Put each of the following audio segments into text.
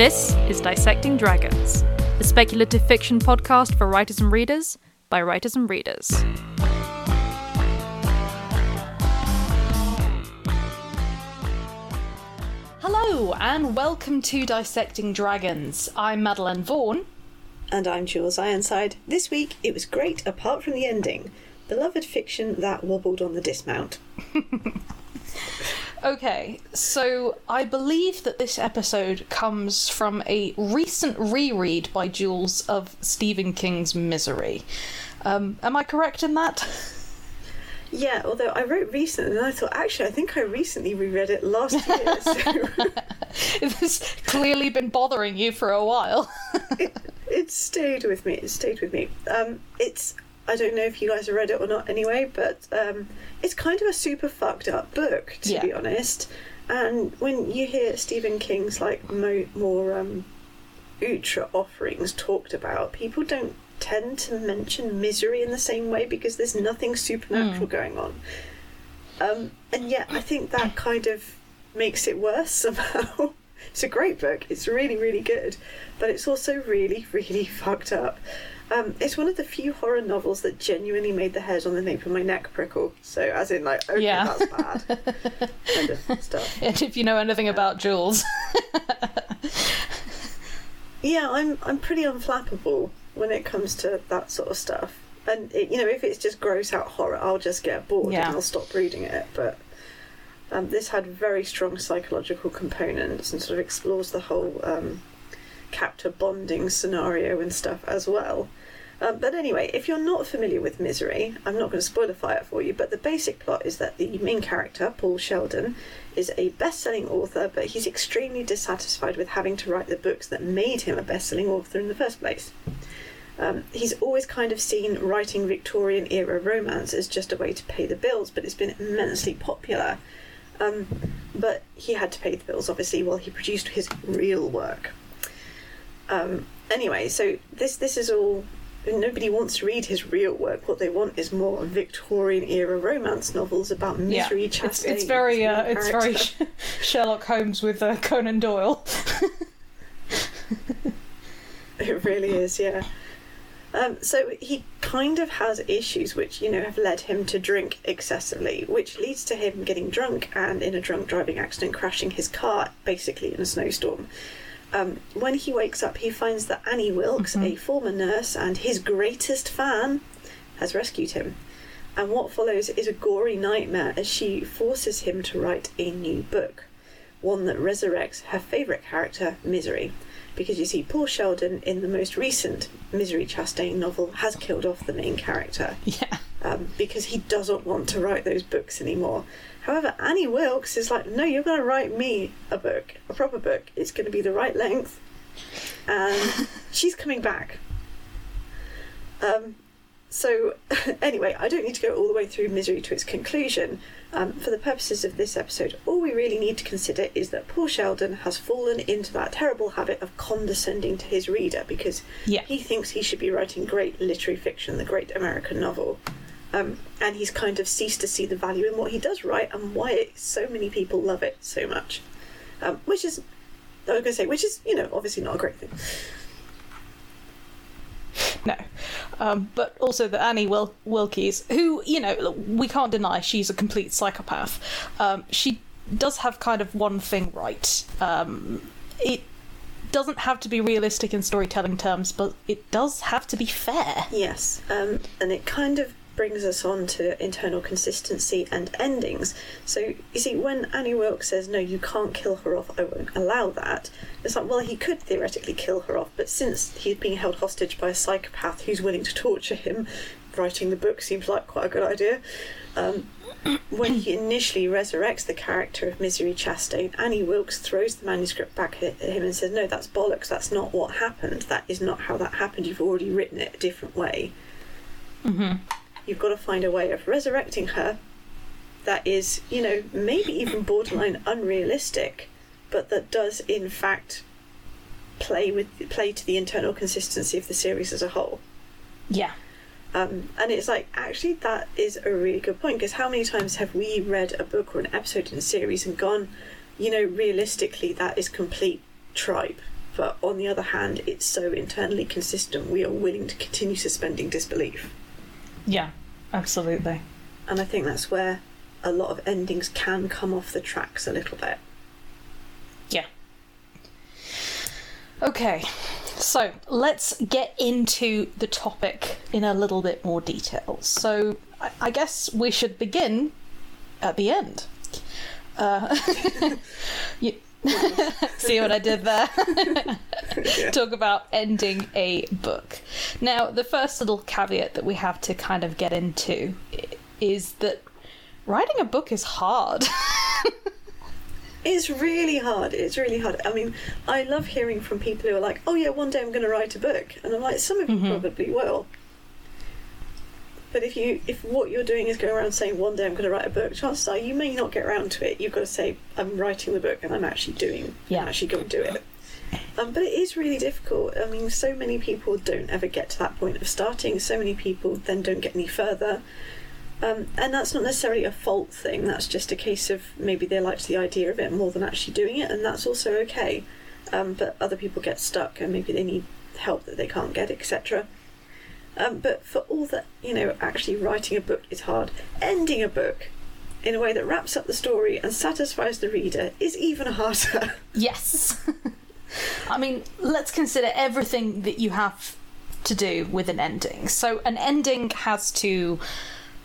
This is Dissecting Dragons, a speculative fiction podcast for writers and readers by writers and readers. Hello, and welcome to Dissecting Dragons. I'm Madeleine Vaughan. And I'm Jules Ironside. This week it was great apart from the ending. Beloved fiction that wobbled on the dismount. Okay, so I believe that this episode comes from a recent reread by Jules of Stephen King's Misery. Um, am I correct in that? Yeah, although I wrote recently and I thought actually I think I recently reread it last year. So It's clearly been bothering you for a while. it, it stayed with me. It stayed with me. Um, it's I don't know if you guys have read it or not anyway, but um, it's kind of a super fucked up book to Yeah. be honest. And when you hear Stephen King's like mo- more um, ultra offerings talked about, people don't tend to mention misery in the same way because there's nothing supernatural going on. Um, and yet, I think that kind of makes it worse somehow. it's a great book. It's really, really good, but it's also really, really fucked up. Um, it's one of the few horror novels that genuinely made the hairs on the nape of my neck prickle. So, as in, like, okay, Yeah. that's bad, kind of stuff. and if you know anything about Jules, Yeah, I'm I'm pretty unflappable when it comes to that sort of stuff. And it, you know, if it's just gross out horror, I'll just get bored Yeah. and I'll stop reading it. But um, this had very strong psychological components and sort of explores the whole um, captor bonding scenario and stuff as well. Um, but anyway, if you're not familiar with Misery, I'm not going to spoil it for you, but the basic plot is that the main character, Paul Sheldon, is a best selling author, but he's extremely dissatisfied with having to write the books that made him a best selling author in the first place. Um, he's always kind of seen writing Victorian era romance as just a way to pay the bills, but it's been immensely popular. Um, but he had to pay the bills, obviously, while he produced his real work. Um, anyway, so this this is all. Nobody wants to read his real work. What they want is more Victorian era romance novels about yeah, misery, it's, chastity. it's very uh, it's very. Sherlock Holmes with uh, Conan Doyle. It really is, yeah. Um, so he kind of has issues which, you know, have led him to drink excessively, which leads to him getting drunk and in a drunk driving accident crashing his car, basically in a snowstorm. Um, when he wakes up, he finds that Annie Wilkes, a former nurse and his greatest fan, has rescued him. And what follows is a gory nightmare as she forces him to write a new book, one that resurrects her favourite character, Misery. Because you see, Paul Sheldon in the most recent Misery Chastain novel has killed off the main character yeah, um, because he doesn't want to write those books anymore. However, Annie Wilkes is like, no, you're going to write me a book, a proper book. It's going to be the right length. And she's coming back. Um, so, anyway, I don't need to go all the way through Misery to its conclusion. Um, for the purposes of this episode, all we really need to consider is that Paul Sheldon has fallen into that terrible habit of condescending to his reader because Yeah. he thinks he should be writing great literary fiction, the great American novel. Um, and he's kind of ceased to see the value in what he does write and why it, so many people love it so much. Um, which is, I was going to say, which is, you know, obviously not a great thing. no, um, but also the Annie Wil- Wilkes, who you know we can't deny she's a complete psychopath. Um, she does have kind of one thing right. Um, it doesn't have to be realistic in storytelling terms, but it does have to be fair. Yes, um, and it kind of brings us on to internal consistency and endings. So, you see, when Annie Wilkes says, No, you can't kill her off, I won't allow that, it's like, well, he could theoretically kill her off, but since he's being held hostage by a psychopath who's willing to torture him, writing the book seems like quite a good idea. Um, when he initially resurrects the character of Misery Chastain, Annie Wilkes throws the manuscript back at him and says, No, that's bollocks, that's not what happened. That is not how that happened. You've already written it a different way. You've got to find a way of resurrecting her that is, you know, maybe even borderline unrealistic, but that does in fact play with play to the internal consistency of the series as a whole. Yeah. Um, and it's like, actually, that is a really good point because how many times have we read a book or an episode in a series and gone, you know, realistically, that is complete tripe. but on the other hand, it's so internally consistent, we are willing to continue suspending disbelief. Yeah, absolutely. And I think that's where a lot of endings can come off the tracks a little bit. Yeah. Okay, so let's get into the topic in a little bit more detail. So I, I guess we should begin at the end. Uh, you, see what I did there? Yeah. Talk about ending a book. Now, the first little caveat that we have to kind of get into is that writing a book is hard. It's really hard. It's really hard. I mean, I love hearing from people who are like, "Oh yeah, one day I'm going to write a book," and I'm like, "Some of you Mhm. probably will." But if you if what you're doing is going around saying one day I'm going to write a book, chances are you may not get around to it. You've got to say I'm writing the book and I'm actually doing. Yeah. I'm actually going to do it. Um, but it is really difficult. I mean, so many people don't ever get to that point of starting. So many people then don't get any further. Um, and that's not necessarily a fault thing. That's just a case of maybe they liked the idea of it more than actually doing it, and that's also okay. Um, but other people get stuck, and maybe they need help that they can't get, etc. Um, but for all that, you know, actually writing a book is hard. Ending a book in a way that wraps up the story and satisfies the reader is even harder. Yes. I mean, let's consider everything that you have to do with an ending. So, an ending has to,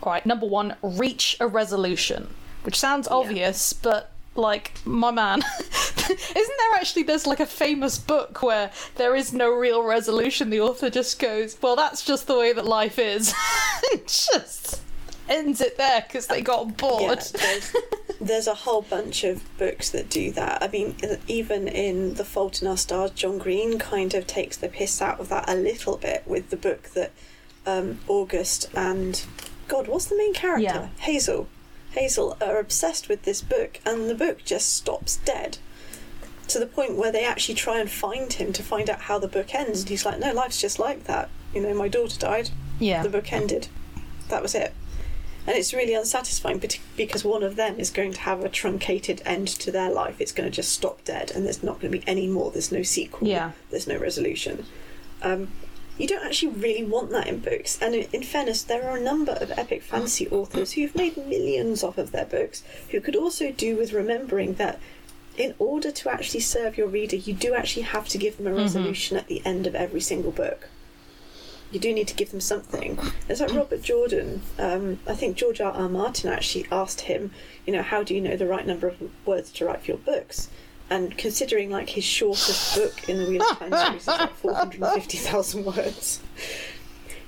all right, number one, reach a resolution, which sounds obvious, but like, my man, isn't there actually there's like a famous book where there is no real resolution? The author just goes, well, that's just the way that life is. And just ends it there because they got bored. Yeah, there's, there's a whole bunch of books that do that. I mean, even in The Fault in Our Stars, John Green kind of takes the piss out of that a little bit with the book that um, August and God, what's the main character? Yeah. Hazel. Hazel are obsessed with this book, and the book just stops dead. To the point where they actually try and find him to find out how the book ends, and he's like, "No, life's just like that. You know, my daughter died yeah. the book ended. That was it. And it's really unsatisfying because one of them is going to have a truncated end to their life. It's going to just stop dead, and there's not going to be any more. There's no sequel. Yeah. There's no resolution. Um, you don't actually really want that in books. And in, fairness, there are a number of epic fantasy authors who've made millions off of their books who could also do with remembering that in order to actually serve your reader, you do actually have to give them a resolution at the end of every single book you do need to give them something. It's like Robert Jordan. Um, I think George R. R. Martin actually asked him, you know, how do you know the right number of words to write for your books? And considering like his shortest book in the Wheel of Time series is like four hundred and fifty thousand words,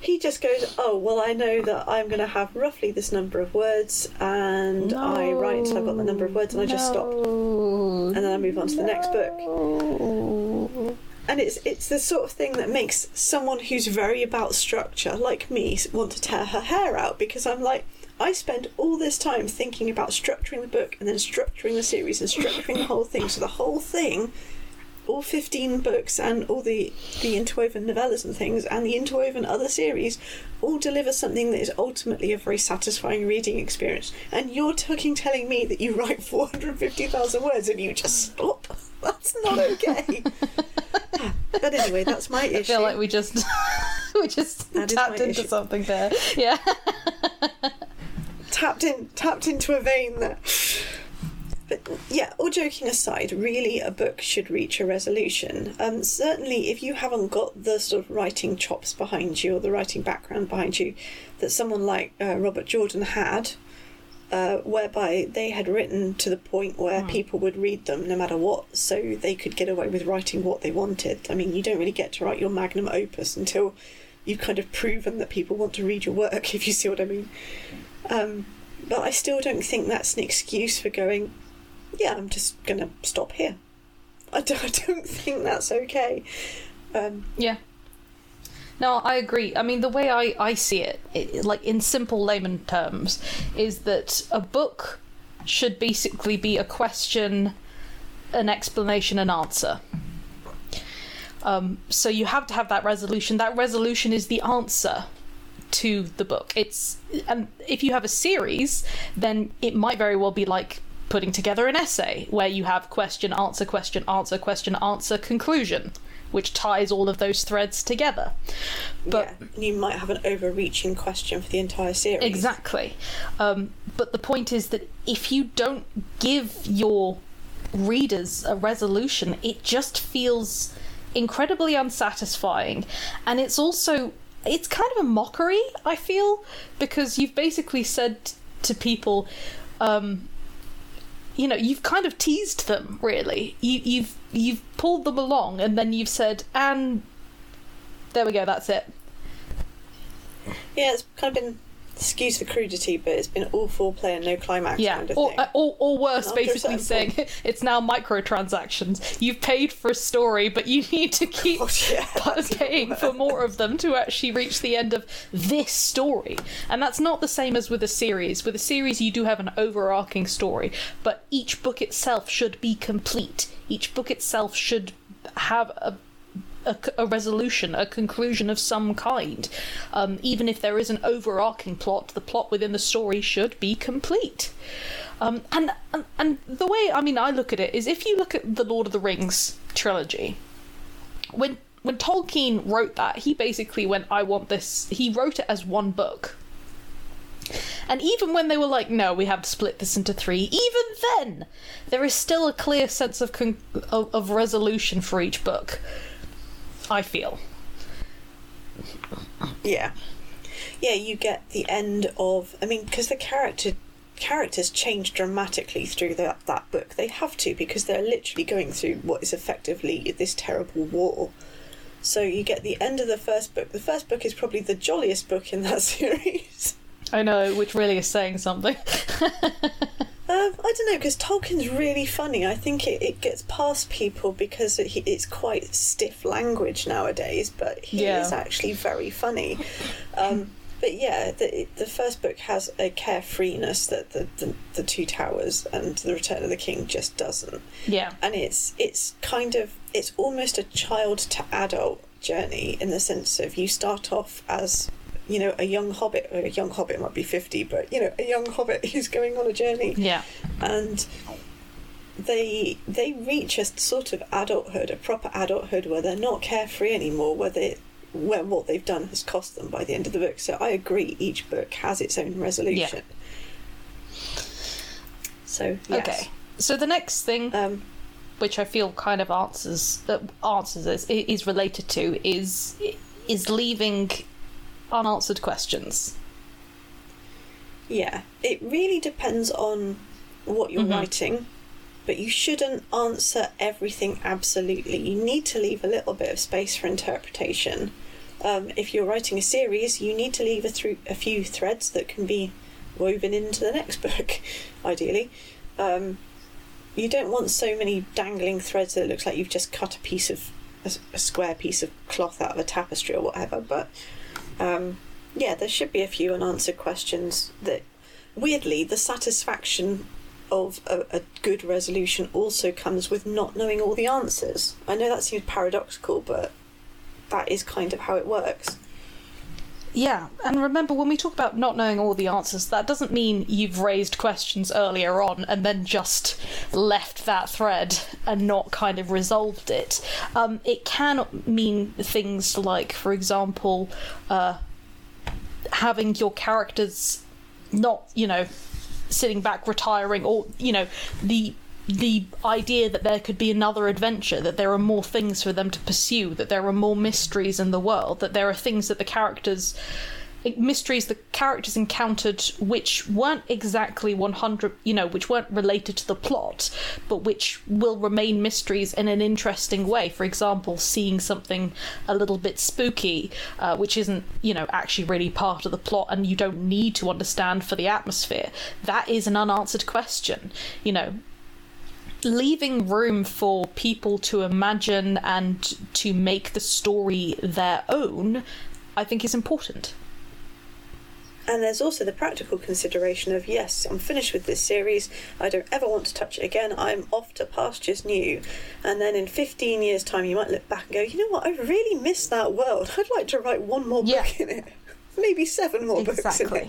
he just goes, "Oh well, I know that I'm going to have roughly this number of words, and I write until I've got the number of words, and I just stop, and then I move on to the next book." and it's it's the sort of thing that makes someone who's very about structure like me want to tear her hair out because I'm like I spend all this time thinking about structuring the book and then structuring the series and structuring the whole thing so the whole thing all 15 books and all the the interwoven novellas and things and the interwoven other series all deliver something that is ultimately a very satisfying reading experience and you're talking telling me that you write 450,000 words and you just stop that's not okay but anyway, that's my issue. I feel like we just we just That tapped into issue. something there. Yeah. Tapped in, tapped into a vein there. But yeah, all joking aside, really a book should reach a resolution. Um, certainly, if you haven't got the sort of writing chops behind you or the writing background behind you that someone like uh, Robert Jordan had, uh, whereby they had written to the point where people would read them no matter what, so they could get away with writing what they wanted. I mean, you don't really get to write your magnum opus until you've kind of proven that people want to read your work, if you see what I mean. Um, but I still don't think that's an excuse for going, yeah, I'm just going to stop here. I don't, I don't think that's okay. Um, Yeah. No, I agree. I mean, the way I, I see it, it, like in simple layman terms, is that a book should basically be a question, an explanation, an answer. Um, so you have to have that resolution. That resolution is the answer to the book. It's and if you have a series, then it might very well be like putting together an essay where you have question, answer, question, answer, question, answer, conclusion, which ties all of those threads together. But yeah, you might have an overreaching question for the entire series. Exactly. Um, but the point is that if you don't give your readers a resolution, it just feels incredibly unsatisfying. And it's also, it's kind of a mockery, I feel, because you've basically said to people, um, you know, you've kind of teased them, really. You, you've you've pulled them along, and then you've said, and there we go, that's it. Yeah, it's kind of been excuse for crudity, but it's been all foreplay and no climax Yeah, kind of or, thing. uh, or, or worse, basically saying it's now microtransactions. You've paid for a story, but you need to keep God, yeah, paying for more of them to actually reach the end of this story. And that's not the same as with a series. With a series, you do have an overarching story, but each book itself should be complete. Each book itself should have a a, a resolution, a conclusion of some kind. Um, even if there is an overarching plot, the plot within the story should be complete. Um, and, and and the way I mean I look at it is if you look at the Lord of the Rings trilogy, when when Tolkien wrote that, he basically went, "I want this." He wrote it as one book. And even when they were like, "No, we have to split this into three, even then, there is still a clear sense of con- of, of resolution for each book. I feel. Yeah, yeah. You get the end of. I mean, because the character characters change dramatically through that that book. They have to because they're literally going through what is effectively this terrible war. So you get the end of the first book. The first book is probably the jolliest book in that series. I know, which really is saying something. Um, I don't know because Tolkien's really funny. I think it, it gets past people because it, it's quite stiff language nowadays, but he Yeah. is actually very funny. Um, but yeah, the the first book has a carefreeness that the, the the Two Towers and the Return of the King just doesn't, yeah. and it's it's kind of it's almost a child to adult journey in the sense of you start off as you know a young hobbit or a young hobbit might be 50 but you know a young hobbit who's going on a journey Yeah. and they they reach a sort of adulthood, a proper adulthood, where they're not carefree anymore, where they where what they've done has cost them by the end of the book. So I agree, each book has its own resolution. Yeah. So yes. Okay. So the next thing, Um, which I feel kind of answers that answers this is related to is is leaving unanswered questions. yeah, it really depends on what you're Mhm. writing, but you shouldn't answer everything absolutely. You need to leave a little bit of space for interpretation. Um, if you're writing a series, you need to leave a, through, a few threads that can be woven into the next book, ideally. Um, you don't want so many dangling threads that it looks like you've just cut a piece of a square piece of cloth out of a tapestry or whatever. But um, yeah, there should be a few unanswered questions that, weirdly, the satisfaction of a, a good resolution also comes with not knowing all the answers. I know that seems paradoxical, but that is kind of how it works. Yeah, and remember when we talk about not knowing all the answers, that doesn't mean you've raised questions earlier on and then just left that thread and not kind of resolved it. Um, it can mean things like, for example, uh, having your characters not, you know, sitting back, retiring, or you know, the the idea that there could be another adventure, that there are more things for them to pursue, that there are more mysteries in the world, that there are things that the characters mysteries the characters encountered which weren't exactly 100 you know which weren't related to the plot but which will remain mysteries in an interesting way. For example seeing something a little bit spooky uh, which isn't you know actually really part of the plot and you don't need to understand for the atmosphere. That is an unanswered question. You know leaving room for people to imagine and to make the story their own i think is important And there's also the practical consideration of yes, I'm finished with this series. I don't ever want to touch it again. I'm off to pastures new. And then in 15 years' time, you might look back and go, you know what? I really miss that world. I'd like to write one more Yeah. book in it. Maybe seven more books in it.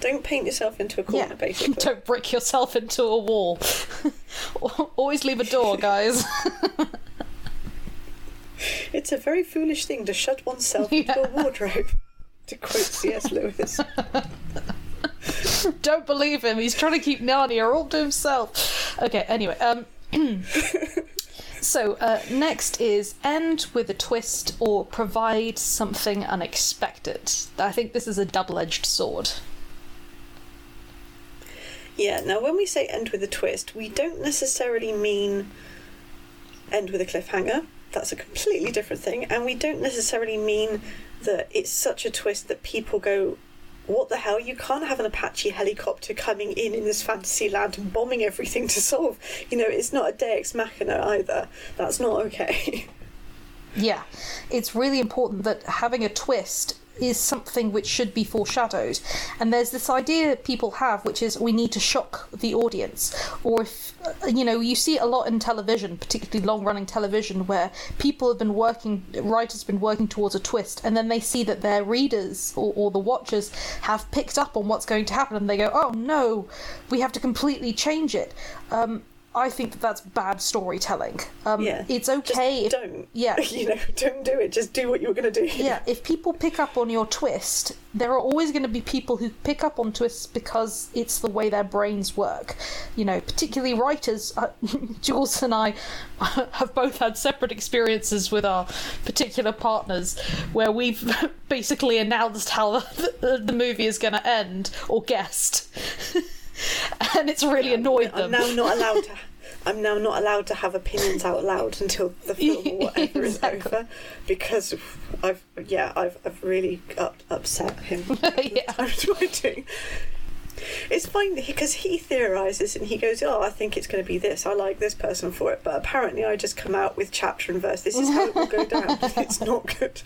Don't paint yourself into a corner, Yeah. basically. Don't brick yourself into a wall. Always leave a door, guys. It's a very foolish thing to shut oneself into a wardrobe. To quote C.S. Lewis. Don't believe him. He's trying to keep Narnia all to himself. Okay, anyway, um So, uh, next is end with a twist or provide something unexpected. I think this is a double edged sword. Yeah, now when we say end with a twist, we don't necessarily mean end with a cliffhanger. That's a completely different thing. And we don't necessarily mean that it's such a twist that people go, what the hell? You can't have an Apache helicopter coming in in this fantasy land and bombing everything to solve. You know, it's not a Deus Machina either. That's not okay. Yeah, it's really important that having a twist is something which should be foreshadowed. And there's this idea that people have, which is we need to shock the audience. Or if, uh, you know, you see a lot in television, particularly long running television, where people have been working, writers have been working towards a twist, and then they see that their readers or, or the watchers have picked up on what's going to happen, and they go, oh no, we have to completely change it. Um, I think that that's bad storytelling. Um, Yeah. It's okay if don't. yeah. You know, don't do it. Just do what you were going to do. yeah, if people pick up on your twist, there are always going to be people who pick up on twists because it's the way their brains work. You know, particularly writers. Uh, Jules and I have both had separate experiences with our particular partners where we've basically announced how the, the movie is going to end or guessed. and it's really annoyed I'm them. now not allowed to. I'm now not allowed to have opinions out loud until the film or whatever Exactly. is over, because I've yeah I've I've really up, upset him. Yeah. I'm doing. It's fine because he theorizes and he goes, "Oh, I think it's going to be this. I like this person for it." But apparently, I just come out with chapter and verse. This is how it will go down. it's not good.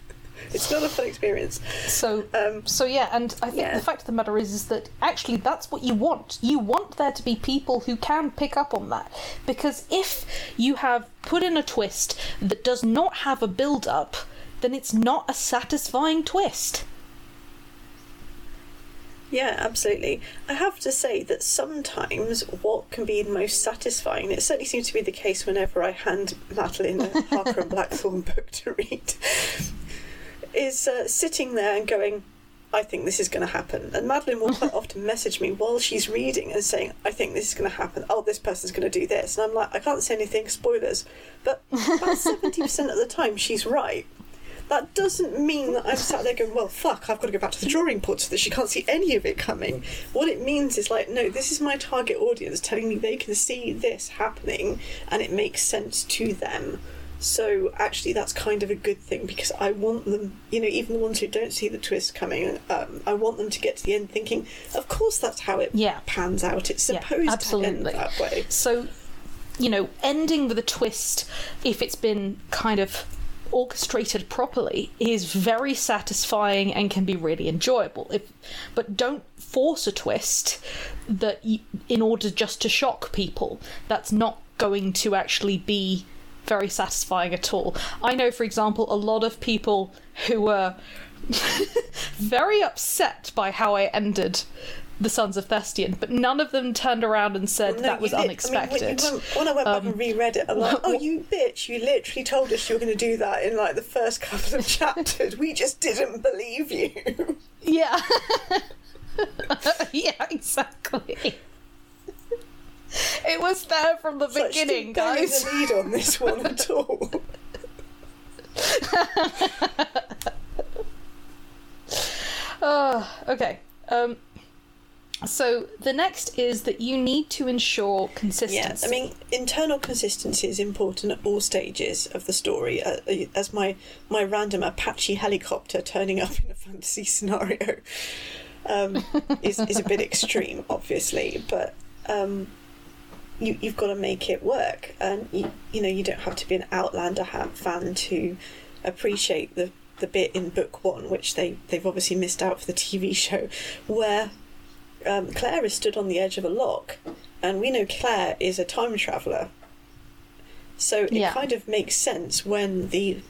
It's not a fun experience. So, Um, so yeah, and I think yeah. the fact of the matter is, is that actually that's what you want. You want there to be people who can pick up on that, because if you have put in a twist that does not have a build-up, then it's not a satisfying twist. Yeah, absolutely. I have to say that sometimes what can be most satisfying, it certainly seems to be the case whenever I hand Madeleine a Harker and Blackthorne book to read, is uh, sitting there and going, I think this is going to happen. And Madeleine will quite often message me while she's reading and saying, I think this is going to happen. Oh, this person's going to do this. And I'm like, I can't say anything, spoilers. But about 70% of the time, she's right. That doesn't mean that I'm sat there going, well, fuck, I've got to go back to the drawing board so that she can't see any of it coming. What it means is like, no, this is my target audience telling me they can see this happening and it makes sense to them. So actually, that's kind of a good thing because I want them, you know, even the ones who don't see the twist coming, um, I want them to get to the end thinking, of course, that's how it Yeah. pans out. It's Yeah, supposed to end that way. So, you know, ending with a twist, if it's been kind of orchestrated properly, is very satisfying and can be really enjoyable. If, but don't force a twist that you, in order just to shock people. That's not going to actually be very satisfying at all. I know, for example, a lot of people who were very upset by how I ended the Sons of Thestian, but none of them turned around and said No, that was lit- unexpected. I mean, when, went- when I went back Um, and reread it, I'm like, oh, you bitch, you literally told us you were going to do that in like the first couple of chapters. We just didn't believe you. Yeah. yeah, exactly. It was there from the Such beginning, didn't bury guys. the lead on this one at all. Uh, okay. Um, so the next is that you need to ensure consistency. Yes, I mean, internal consistency is important at all stages of the story. Uh, uh, as my my random Apache helicopter turning up in a fantasy scenario um, is is a bit extreme, obviously, but. Um, you, you've got to make it work, and you, you know you don't have to be an Outlander fan to appreciate the the bit in book one, which they they've obviously missed out for the TV show, where um, Claire is stood on the edge of a loch, and we know Claire is a time traveler. So it Yeah. kind of makes sense when the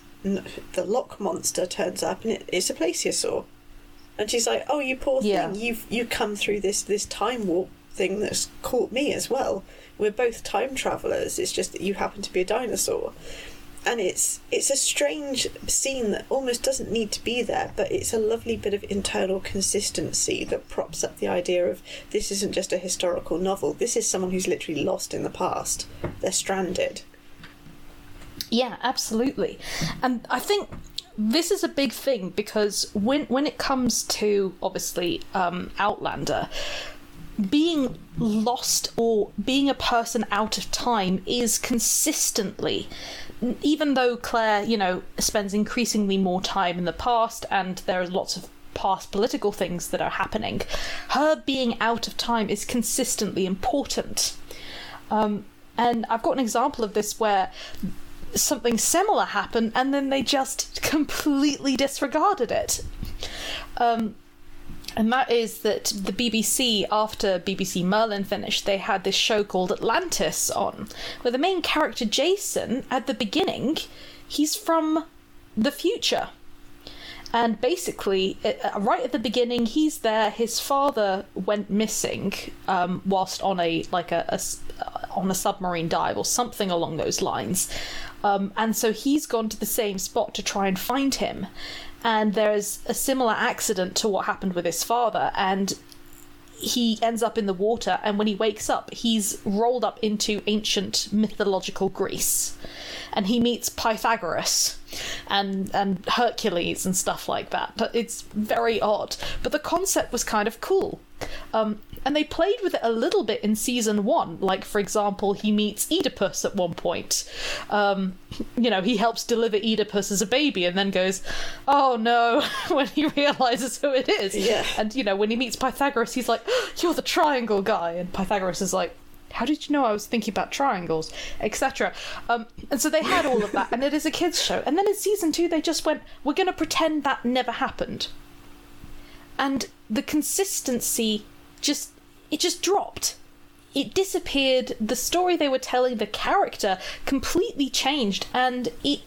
the loch monster turns up, and it, it's a plesiosaur. And she's like, "Oh, you poor Yeah. thing, you've you come through this this time warp thing that's caught me as well. We're both time travelers. It's just that you happen to be a dinosaur." And it's it's a strange scene that almost doesn't need to be there, but it's a lovely bit of internal consistency that props up the idea of this isn't just a historical novel. This is someone who's literally lost in the past. They're stranded. Yeah, absolutely. And I think this is a big thing because when when it comes to obviously um, Outlander, being lost or being a person out of time is consistently even though Claire, you know, spends increasingly more time in the past and there are lots of past political things that are happening, her being out of time is consistently important. Um, and I've got an example of this where something similar happened and then they just completely disregarded it. Um, and that is that the BBC, after BBC Merlin finished, they had this show called Atlantis on, where the main character, Jason, at the beginning, he's from the future. And basically, right at the beginning, he's there. His father went missing um, whilst on a like a, uh, on a submarine dive or something along those lines. Um, and so he's gone to the same spot to try and find him. And there's a similar accident to what happened with his father, and he ends up in the water. And when he wakes up, he's rolled up into ancient mythological Greece, and he meets Pythagoras and and Hercules and stuff like that. But it's very odd. But the concept was kind of cool. Um, and they played with it a little bit in season one. Like, for example, he meets Oedipus at one point. Um, you know, he helps deliver Oedipus as a baby and then goes, oh no, when he realizes who it is. Yeah. And, you know, when he meets Pythagoras, he's like, you're the triangle guy. And Pythagoras is like, how did you know I was thinking about triangles, etc. Um, and so they had all of that, and it is a kids' show. And then in season two, they just went, "We're going to pretend that never happened," and the consistency just it just dropped. It disappeared. The story they were telling, the character completely changed, and it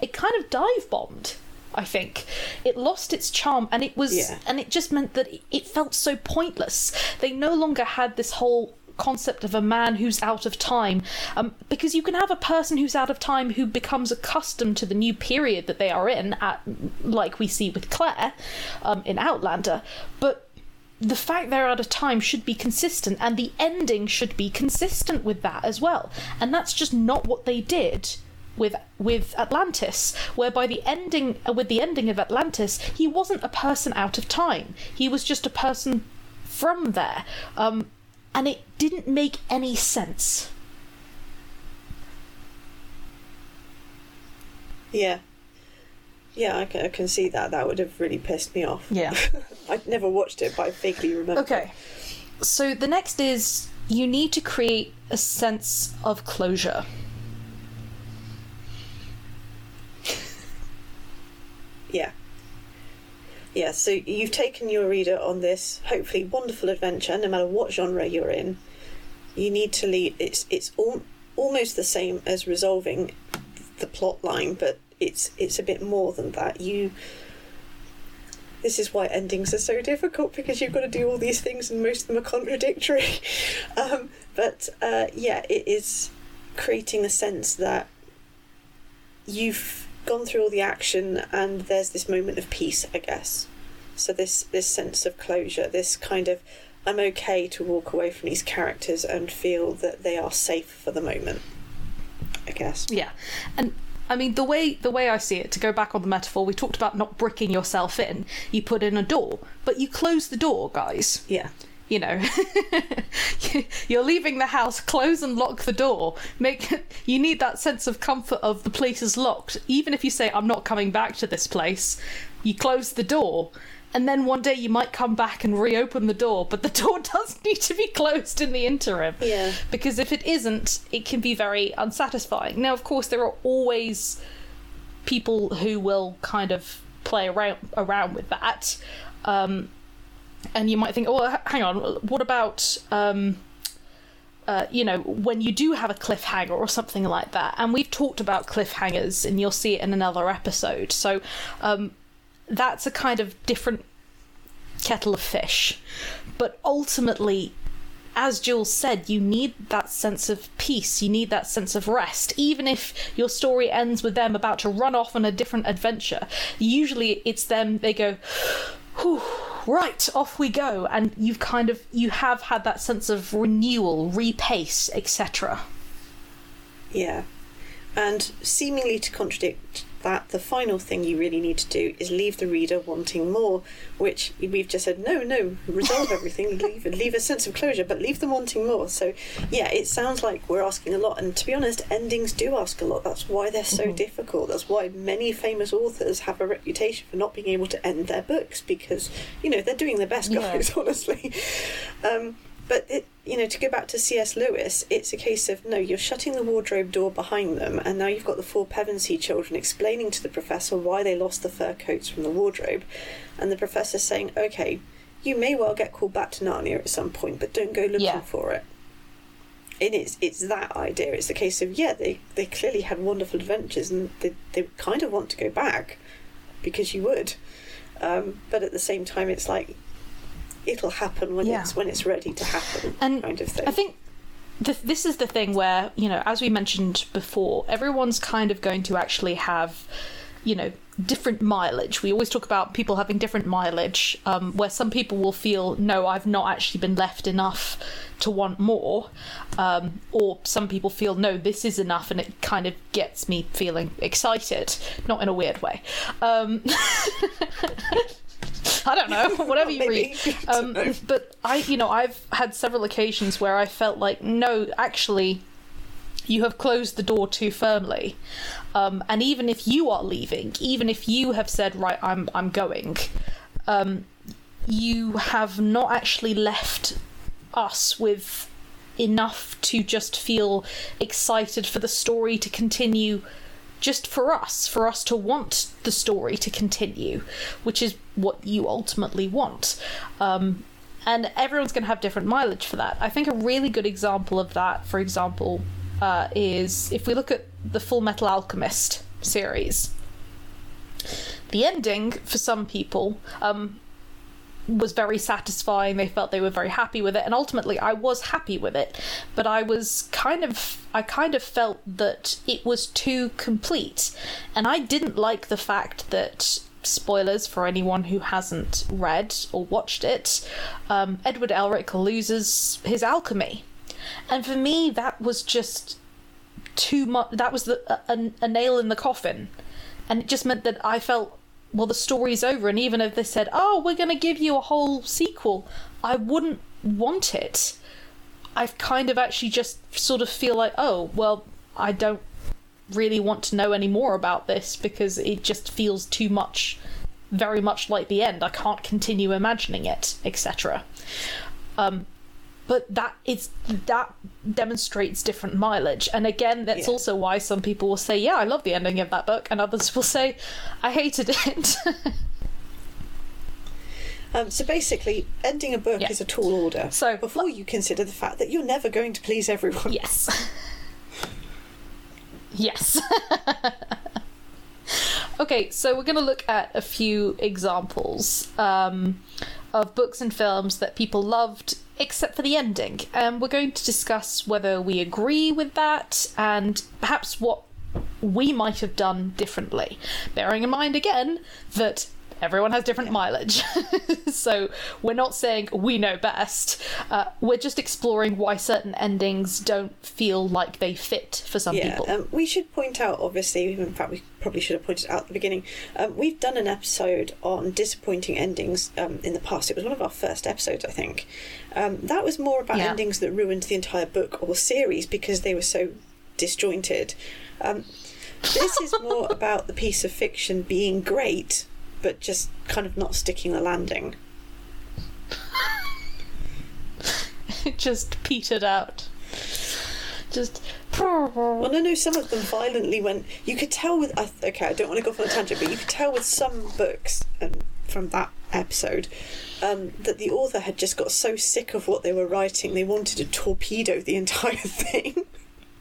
it kind of dive bombed. I think it lost its charm, and it was, Yeah. and it just meant that it, it felt so pointless. They no longer had this whole concept of a man who's out of time, um, because you can have a person who's out of time who becomes accustomed to the new period that they are in, at like we see with Claire um, in Outlander, but the fact they're out of time should be consistent and the ending should be consistent with that as well. And that's just not what they did with with Atlantis whereby the ending uh, with the ending of Atlantis he wasn't a person out of time. He was just a person from there. Um and it didn't make any sense Yeah. Yeah, I can, I can see that. That would have really pissed me off. yeah I'd never watched it, but I vaguely remember. okay so the next is you need to create a sense of closure Yeah. Yeah, so you've taken your reader on this hopefully wonderful adventure, no matter what genre you're in. You need to lead. It's it's al- almost the same as resolving the plot line, but it's it's a bit more than that. You. This is why endings are so difficult because you've got to do all these things and most of them are contradictory. um, but uh, yeah, it is creating the sense that you've gone through all the action and there's this moment of peace i guess so this this sense of closure this kind of i'm okay to walk away from these characters and feel that they are safe for the moment i guess Yeah, and I mean the way the way I see it. To go back on the metaphor, we talked about not bricking yourself in. You put in a door, but you close the door, guys. yeah You know, you're leaving the house. Close and lock the door. Make you need that sense of comfort of the place is locked. Even if you say I'm not coming back to this place, you close the door. And then one day you might come back and reopen the door, but the door does need to be closed in the interim yeah because if it isn't, it can be very unsatisfying. Now, of course, there are always people who will kind of play around around with that, um, and you might think, "Oh, hang on, what about?" Um, uh, you know, when you do have a cliffhanger or something like that, and we've talked about cliffhangers, and you'll see it in another episode. So, um, that's a kind of different kettle of fish. But ultimately, as Jules said, you need that sense of peace, you need that sense of rest. Even if your story ends with them about to run off on a different adventure, usually it's them, they go, Whew, right, off we go. And you've kind of, you have had that sense of renewal, repace, etc. Yeah. And seemingly to contradict that the final thing you really need to do is leave the reader wanting more, which we've just said no, no, resolve everything, leave leave a sense of closure, but leave them wanting more. So yeah, it sounds like we're asking a lot, and to be honest, endings do ask a lot. That's why they're so mm-hmm. difficult. That's why many famous authors have a reputation for not being able to end their books because you know they're doing their best, guys. Yeah. Honestly. Um, but it, you know, to go back to C.S. Lewis, it's a case of no, you're shutting the wardrobe door behind them, and now you've got the four Pevensie children explaining to the professor why they lost the fur coats from the wardrobe, and the professor saying, okay, you may well get called back to Narnia at some point, but don't go looking yeah. for it. And it's it's that idea. It's the case of yeah, they they clearly had wonderful adventures, and they they kind of want to go back because you would, um, but at the same time, it's like it'll happen when yeah. it's when it's ready to happen, and kind of thing. I think the, this is the thing where you know, as we mentioned before, everyone's kind of going to actually have, you know, different mileage. We always talk about people having different mileage, um, where some people will feel, no, I've not actually been left enough to want more, um, or some people feel, no, this is enough, and it kind of gets me feeling excited, not in a weird way. Um, I don't know, whatever you read. Um, but I, you know, I've had several occasions where I felt like, no, actually, you have closed the door too firmly. Um, and even if you are leaving, even if you have said, right, I'm, I'm going, um, you have not actually left us with enough to just feel excited for the story to continue just for us, for us to want the story to continue, which is what you ultimately want. Um, and everyone's going to have different mileage for that. I think a really good example of that, for example, uh, is if we look at the Full Metal Alchemist series. The ending, for some people, um, was very satisfying. They felt they were very happy with it, and ultimately, I was happy with it. But I was kind of, I kind of felt that it was too complete, and I didn't like the fact that. Spoilers for anyone who hasn't read or watched it. Um, Edward Elric loses his alchemy, and for me, that was just too much. That was the, a, a nail in the coffin, and it just meant that I felt well, the story's over. And even if they said, oh, we're going to give you a whole sequel, I wouldn't want it. I've kind of actually just sort of feel like, oh, well, I don't really want to know any more about this because it just feels too much, very much like the end. I can't continue imagining it, etc. Um, but that is that demonstrates different mileage. And again that's yeah. also why some people will say yeah i love the ending of that book. And others will say i hated it. Um, so basically ending a book yeah. is a tall order so before you consider the fact that you're never going to please everyone. Yes. Yes. Okay so we're going to look at a few examples um, of books and films that people loved except for the ending. Um, we're going to discuss whether we agree with that and perhaps what we might have done differently. Bearing in mind again that everyone has different mileage. so we're not saying we know best. Uh, we're just exploring why certain endings don't feel like they fit for some yeah, people. Um, we should point out, obviously, in fact, we probably should have pointed out at the beginning, um, we've done an episode on disappointing endings um, in the past. It was one of our first episodes, I think. Um, that was more about yeah. endings that ruined the entire book or series because they were so disjointed. Um, this is more about the piece of fiction being great but just kind of not sticking the landing. it just petered out. Just. Well, no, no. Some of them violently went. You could tell with. Okay, I don't want to go off on a tangent, but you could tell with some books and from that episode um, that the author had just got so sick of what they were writing, they wanted to torpedo the entire thing.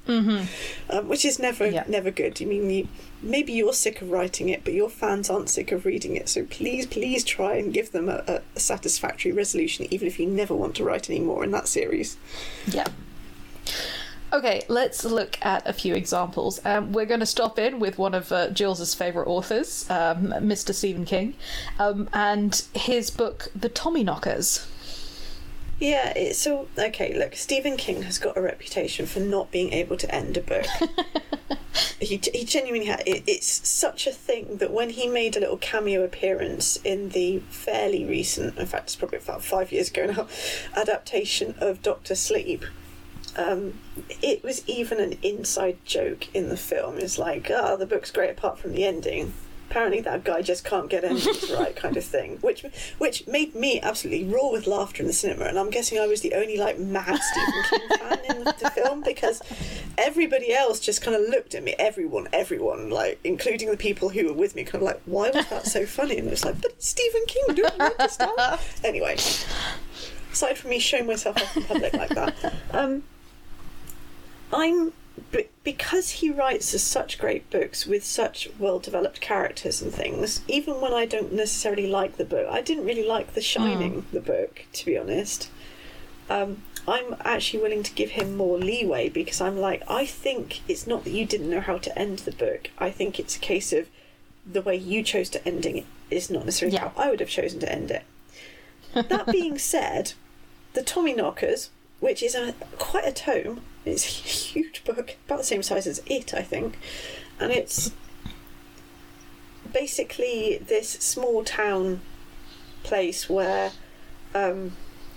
Mm-hmm. um, which is never Yeah. never good. I mean, you, maybe you're sick of writing it, but your fans aren't sick of reading it. So please, please try and give them a, a, satisfactory resolution, even if you never want to write any more in that series. Yeah. Okay, let's look at a few examples. Um, we're going to stop in with one of uh, Jill's favourite authors, um, Mr. Stephen King, um, and his book, The Tommyknockers. Yeah, it's so okay. Look, Stephen King has got a reputation for not being able to end a book. he, he genuinely had. It, it's such a thing that when he made a little cameo appearance in the fairly recent, in fact, it's probably about five years ago now, adaptation of Doctor Sleep. Um, it was even an inside joke in the film. It's like, ah, the book's great apart from the ending. Apparently, that guy just can't get anything right, kind of thing. Which, which made me absolutely roar with laughter in the cinema. And I'm guessing I was the only like mad Stephen King fan in the film because everybody else just kind of looked at me. Everyone, everyone, like including the people who were with me, kind of like, why was that so funny? And it was like, but Stephen King, don't you understand? Anyway, aside from me showing myself off in public like that, um, I'm b- because he writes such great books with such well developed characters and things. Even when I don't necessarily like the book, I didn't really like The Shining, the book, to be honest. Um, I'm actually willing to give him more leeway because I'm like, I think it's not that you didn't know how to end the book. I think it's a case of the way you chose to ending it is not necessarily Yeah. how I would have chosen to end it. That being said, the Tommyknockers, which is a quite a tome, it's a huge book, about the same size as it, I think, and it's basically this small town place where um,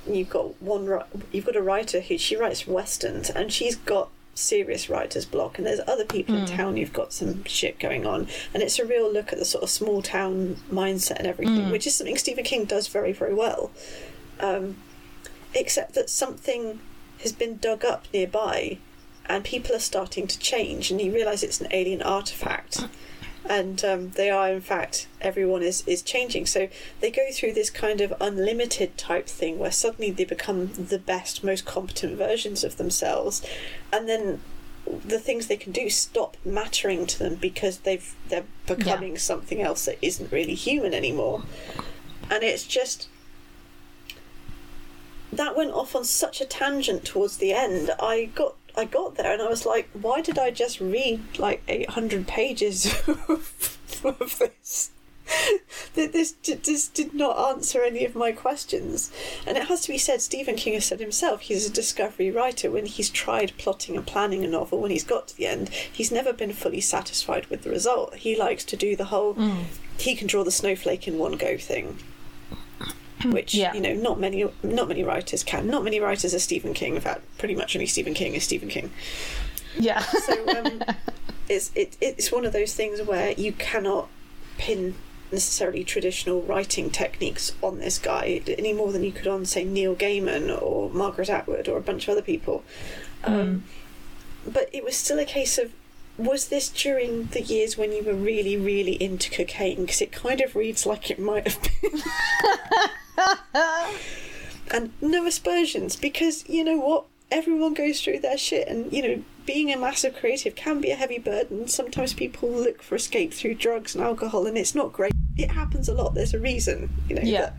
you've got one you've got a writer who she writes westerns and she's got serious writer's block and there's other people in town who've got some shit going on. And it's a real look at the sort of small town mindset and everything which is something Stephen King does very very well. Um, except that something has been dug up nearby and people are starting to change and you realize it's an alien artifact. And um, they are in fact everyone is is changing. So they go through this kind of unlimited type thing where suddenly they become the best most competent versions of themselves. And then the things they can do stop mattering to them because they've they're becoming something else that isn't really human anymore. And it's just that went off on such a tangent towards the end. I got I got there and I was like, why did I just read like eight hundred pages of, this? That this this did not answer any of my questions, and it has to be said. Stephen King has said himself he's a discovery writer. When he's tried plotting and planning a novel, when he's got to the end, he's never been fully satisfied with the result. He likes to do the whole mm. he can draw the snowflake in one go thing which Yeah. you know not many not many writers can. Not many writers are stephen king. In fact pretty much only stephen king is stephen king. Yeah. so um, it's it, it's one of those things where you cannot pin necessarily traditional writing techniques on this guy any more than you could on say neil gaiman or margaret atwood or a bunch of other people. Um, but it was still a case of was this during the years when you were really really into cocaine? Because it kind of reads like it might have been. And no aspersions because you know what? Everyone goes through their shit and you know being a massive creative can be a heavy burden. Sometimes people look for escape through drugs and alcohol and it's not great. It happens a lot. There's a reason you know Yeah. that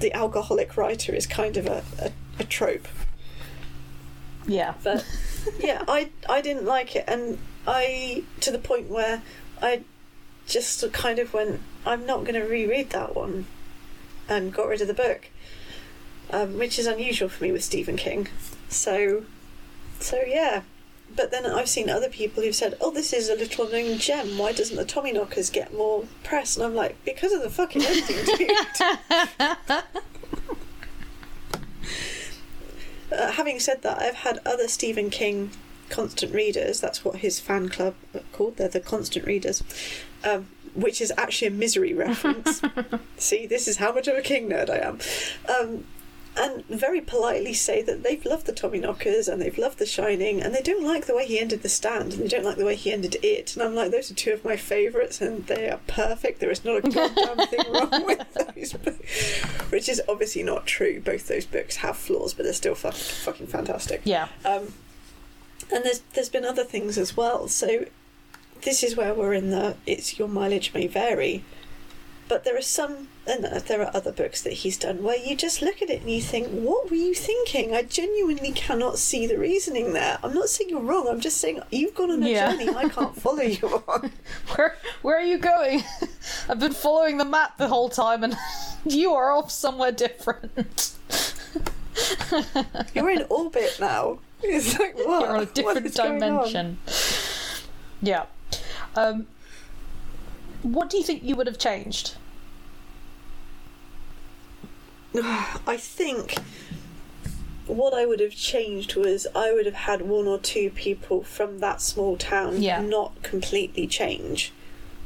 the alcoholic writer is kind of a, a, a trope. Yeah. but yeah i i didn't like it and i to the point where i just kind of went i'm not going to reread that one and got rid of the book um, which is unusual for me with stephen king so so yeah but then I've seen other people who've said, "Oh, this is a little known gem. Why doesn't the Tommyknockers get more press?" And I'm like, "Because of the fucking ending, dude." Uh, having said that, I've had other Stephen King constant readers. That's what his fan club are called. They're the constant readers, um, which is actually a misery reference. See, this is how much of a King nerd I am. Um, and very politely say that they've loved the Tommyknockers and they've loved The Shining and they don't like the way he ended The Stand and they don't like the way he ended It. And I'm like, those are two of my favourites and they are perfect. There is not a goddamn thing wrong with those books. Which is obviously not true. Both those books have flaws, but they're still fucking, fucking fantastic. Yeah. Um, And there's there's been other things as well. So this is where we're in the it's your mileage may vary. But there are some and uh, there are other books that he's done where you just look at it and you think, what were you thinking? I genuinely cannot see the reasoning there. I'm not saying you're wrong. I'm just saying you've gone on a Yeah. journey I can't follow you on. Where where are you going? I've been following the map the whole time, and you are off somewhere different. You're in orbit now. It's like what? You're on a different is going on? dimension. Yeah. Um, what do you think you would have changed? I think what I would have changed was I would have had one or two people from that small town Yeah. not completely change.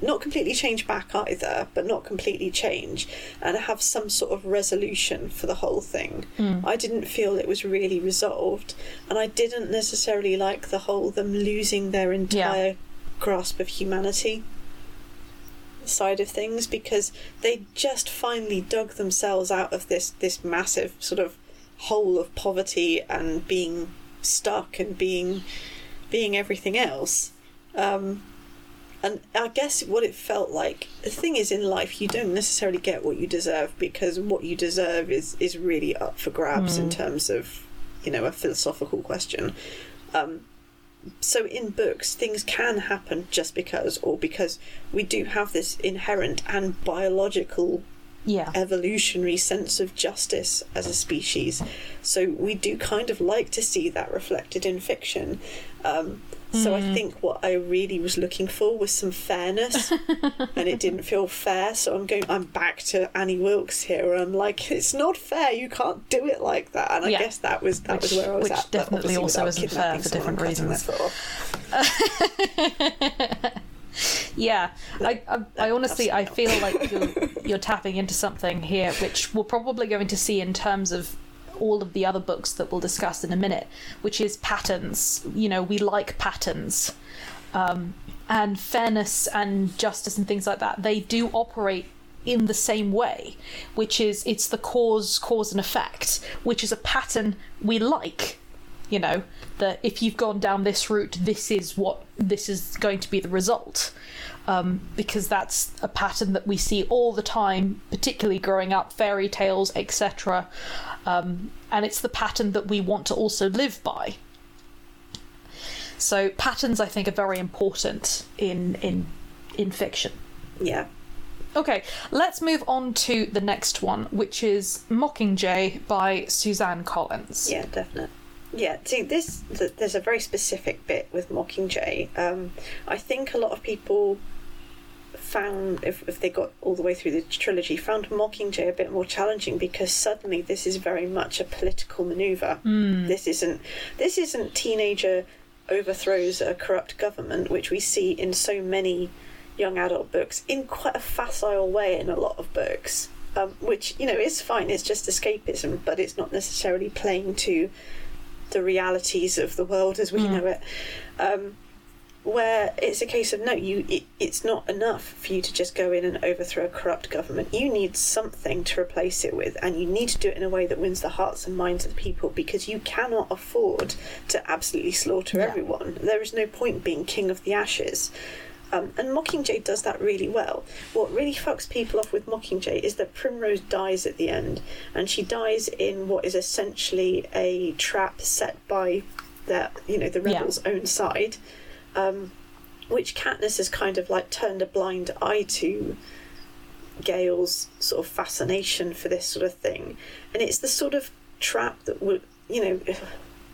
Not completely change back either, but not completely change and have some sort of resolution for the whole thing. Hmm. I didn't feel it was really resolved, and I didn't necessarily like the whole them losing their entire grasp of humanity side of things because they just finally dug themselves out of this this massive sort of hole of poverty and being stuck and being being everything else um and I guess what it felt like the thing is in life you don't necessarily get what you deserve because what you deserve is is really up for grabs in terms of you know a philosophical question. Um so in books things can happen just because or because we do have this inherent and biological Yeah. evolutionary sense of justice as a species. So we do kind of like to see that reflected in fiction. Um, so I hmm. think what I really was looking for was some fairness, and it didn't feel fair. So I'm going. I'm back to Annie Wilkes here. Where I'm like, it's not fair. You can't do it like that. And I Yeah. guess that was that Which- was where I was which at. but definitely also isn't fair for different reasons. Yeah, I, I, I honestly, I feel like you're, you're tapping into something here, which we're probably going to see in terms of all of the other books that we'll discuss in a minute, which is patterns. You know, we like patterns. Um, and fairness and justice and things like that, they do operate in the same way, which is it's the cause, cause and effect, which is a pattern we like you know that if you've gone down this route this is what this is going to be the result um, because that's a pattern that we see all the time particularly growing up fairy tales etc um, and it's the pattern that we want to also live by so patterns i think are very important in in in fiction Yeah, Okay, let's move on to the next one, which is Mockingjay by Suzanne Collins. Yeah, definitely. Yeah, see, this th- there's a very specific bit with Mockingjay. Um, I think a lot of people found, if, if they got all the way through the trilogy, found Mockingjay a bit more challenging because suddenly this is very much a political maneuver. This isn't this isn't teenager overthrows a corrupt government, which we see in so many young adult books in quite a facile way in a lot of books. Um, which you know is fine. It's just escapism, but it's not necessarily playing to the realities of the world as we know it. Um, where it's a case of no, you it, it's not enough for you to just go in and overthrow a corrupt government. You need something to replace it with, and you need to do it in a way that wins the hearts and minds of the people because you cannot afford to absolutely slaughter Yeah. everyone. There is no point being king of the ashes. Um, and Mockingjay does that really well. What really fucks people off with Mockingjay is that Primrose dies at the end, and she dies in what is essentially a trap set by the you know the Yeah. rebels' own side, um, which Katniss has kind of like turned a blind eye to. Gale's sort of fascination for this sort of thing, and it's the sort of trap that would you know.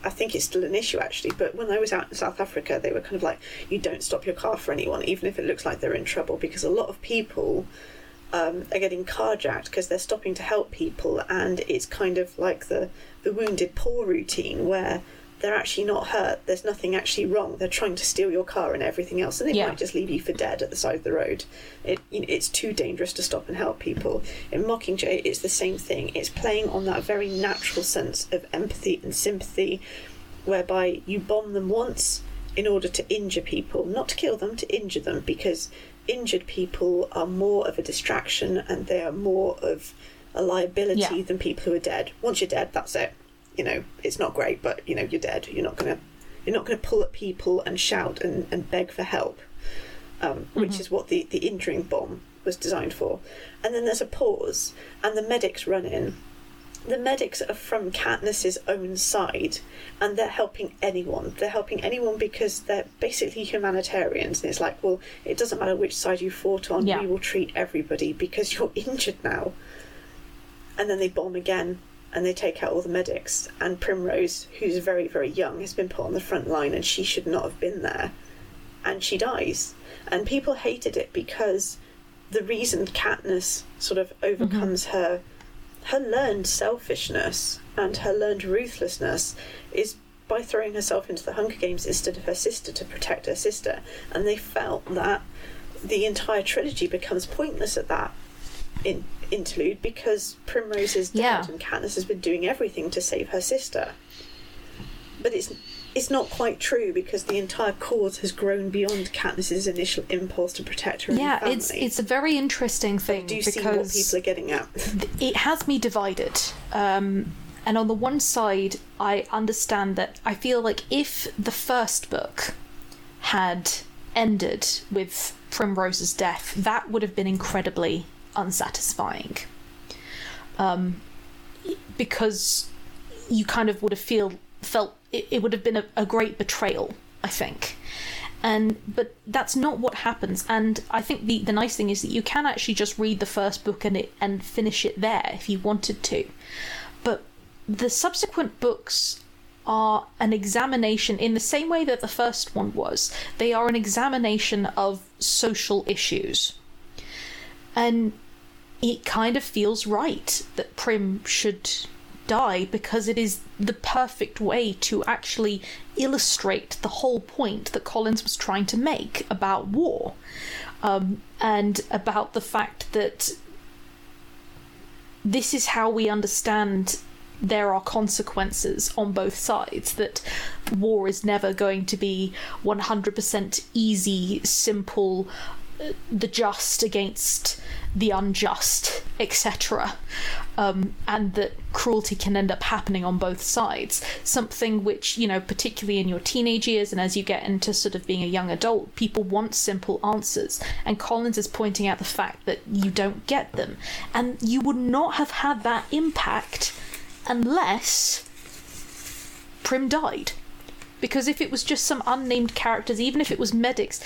I think it's still an issue actually, but when I was out in South Africa, they were kind of like, you don't stop your car for anyone, even if it looks like they're in trouble, because a lot of people um, are getting carjacked because they're stopping to help people, and it's kind of like the, the wounded poor routine where they're actually not hurt, there's nothing actually wrong, they're trying to steal your car and everything else, and they Yeah. might just leave you for dead at the side of the road. It, you know, it's too dangerous to stop and help people. In Mockingjay, it's the same thing. It's playing on that very natural sense of empathy and sympathy, whereby you bomb them once in order to injure people, not to kill them, to injure them, because injured people are more of a distraction and they are more of a liability Yeah. than people who are dead. Once you're dead, that's it. You know, it's not great, but you know, you're dead. You're not gonna You're not going to pull at people and shout and, and beg for help, um, which Mhm. is what the, the injuring bomb was designed for. And then there's a pause, and the medics run in. The medics are from Katniss's own side, and they're helping anyone. They're helping anyone because they're basically humanitarians. And it's like, well, it doesn't matter which side you fought on, Yeah. we will treat everybody because you're injured now. And then they bomb again, and they take out all the medics. And Primrose, who's very, very young, has been put on the front line, and she should not have been there. And she dies. And people hated it because the reason Katniss sort of mm-hmm. overcomes her her learned selfishness and her learned ruthlessness is by throwing herself into the Hunger Games instead of her sister to protect her sister. And they felt that the entire trilogy becomes pointless at that in, interlude because Primrose is dead Yeah. and Katniss has been doing everything to save her sister. But it's it's not quite true because the entire cause has grown beyond Katniss's initial impulse to protect her Yeah, it's it's a very interesting thing do you see what people are getting at. it has me divided. Um, and on the one side, I understand that I feel like if the first book had ended with Primrose's death, that would have been incredibly unsatisfying. Um, because you kind of would have feel felt it, it would have been a, a great betrayal, I think. And but that's not what happens. And I think the, the nice thing is that you can actually just read the first book and it and finish it there if you wanted to. But the subsequent books are an examination in the same way that the first one was. They are an examination of social issues. And it kind of feels right that Prim should die because it is the perfect way to actually illustrate the whole point that Collins was trying to make about war um, and about the fact that this is how we understand there are consequences on both sides that war is never going to be 100% easy simple uh, the just against the unjust etc um, and that cruelty can end up happening on both sides. Something which you know particularly in your teenage years and as you get into sort of being a young adult people want simple answers. And collins is pointing out the fact that you don't get them. And you would not have had that impact unless Prim died. Because if it was just some unnamed characters, even if it was medics,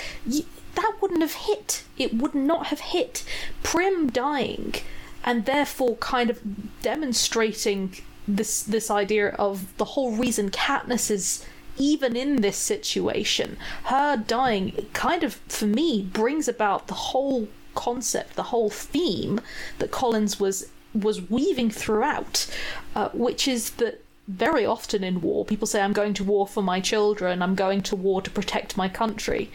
that wouldn't have hit. It would not have hit. Prim dying, and therefore kind of demonstrating this this idea of the whole reason Katniss is even in this situation. Her dying kind of, for me, brings about the whole concept, the whole theme that Collins was was weaving throughout, uh, which is that very often in war, people say, I'm going to war for my children, I'm going to war to protect my country.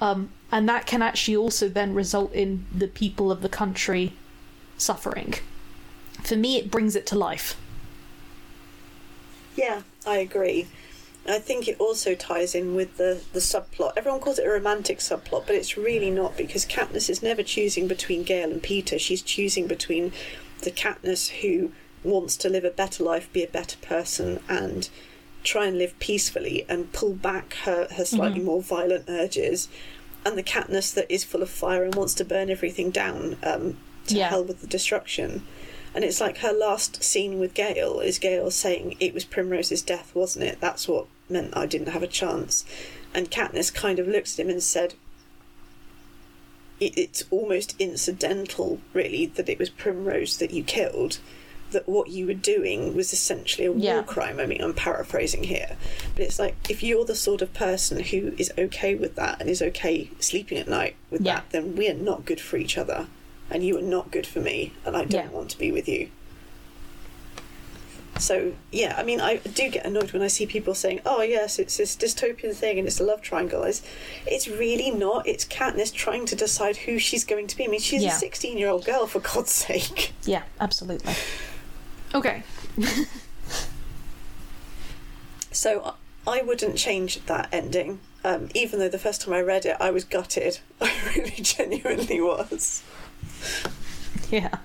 Um, and that can actually also then result in the people of the country suffering. For me, it brings it to life. Yeah, I agree. I think it also ties in with the, the subplot. Everyone calls it a romantic subplot, but it's really not because Katniss is never choosing between Gale and Peeta. She's choosing between the Katniss who wants to live a better life, be a better person, and try and live peacefully and pull back her, her slightly mm-hmm. more violent urges, and the Katniss that is full of fire and wants to burn everything down um, to Yeah. hell with the destruction. And it's like her last scene with Gale is Gale saying, It was Primrose's death, wasn't it? That's what meant I didn't have a chance. And Katniss kind of looks at him and said, it, It's almost incidental, really, that it was Primrose that you killed. That what you were doing was essentially a war Yeah. crime. I mean, I'm paraphrasing here. But it's like, if you're the sort of person who is okay with that and is okay sleeping at night with Yeah. that, then we are not good for each other. And you are not good for me. And I don't Yeah. want to be with you. So yeah, I mean, I do get annoyed when I see people saying, "Oh yes, it's this dystopian thing and it's a love triangle." It's, it's really not. It's Katniss trying to decide who she's going to be. I mean, she's Yeah. a sixteen-year-old girl for God's sake. Yeah, absolutely. Okay. So I wouldn't change that ending. Um, even though the first time I read it, I was gutted. I really genuinely was. Yeah.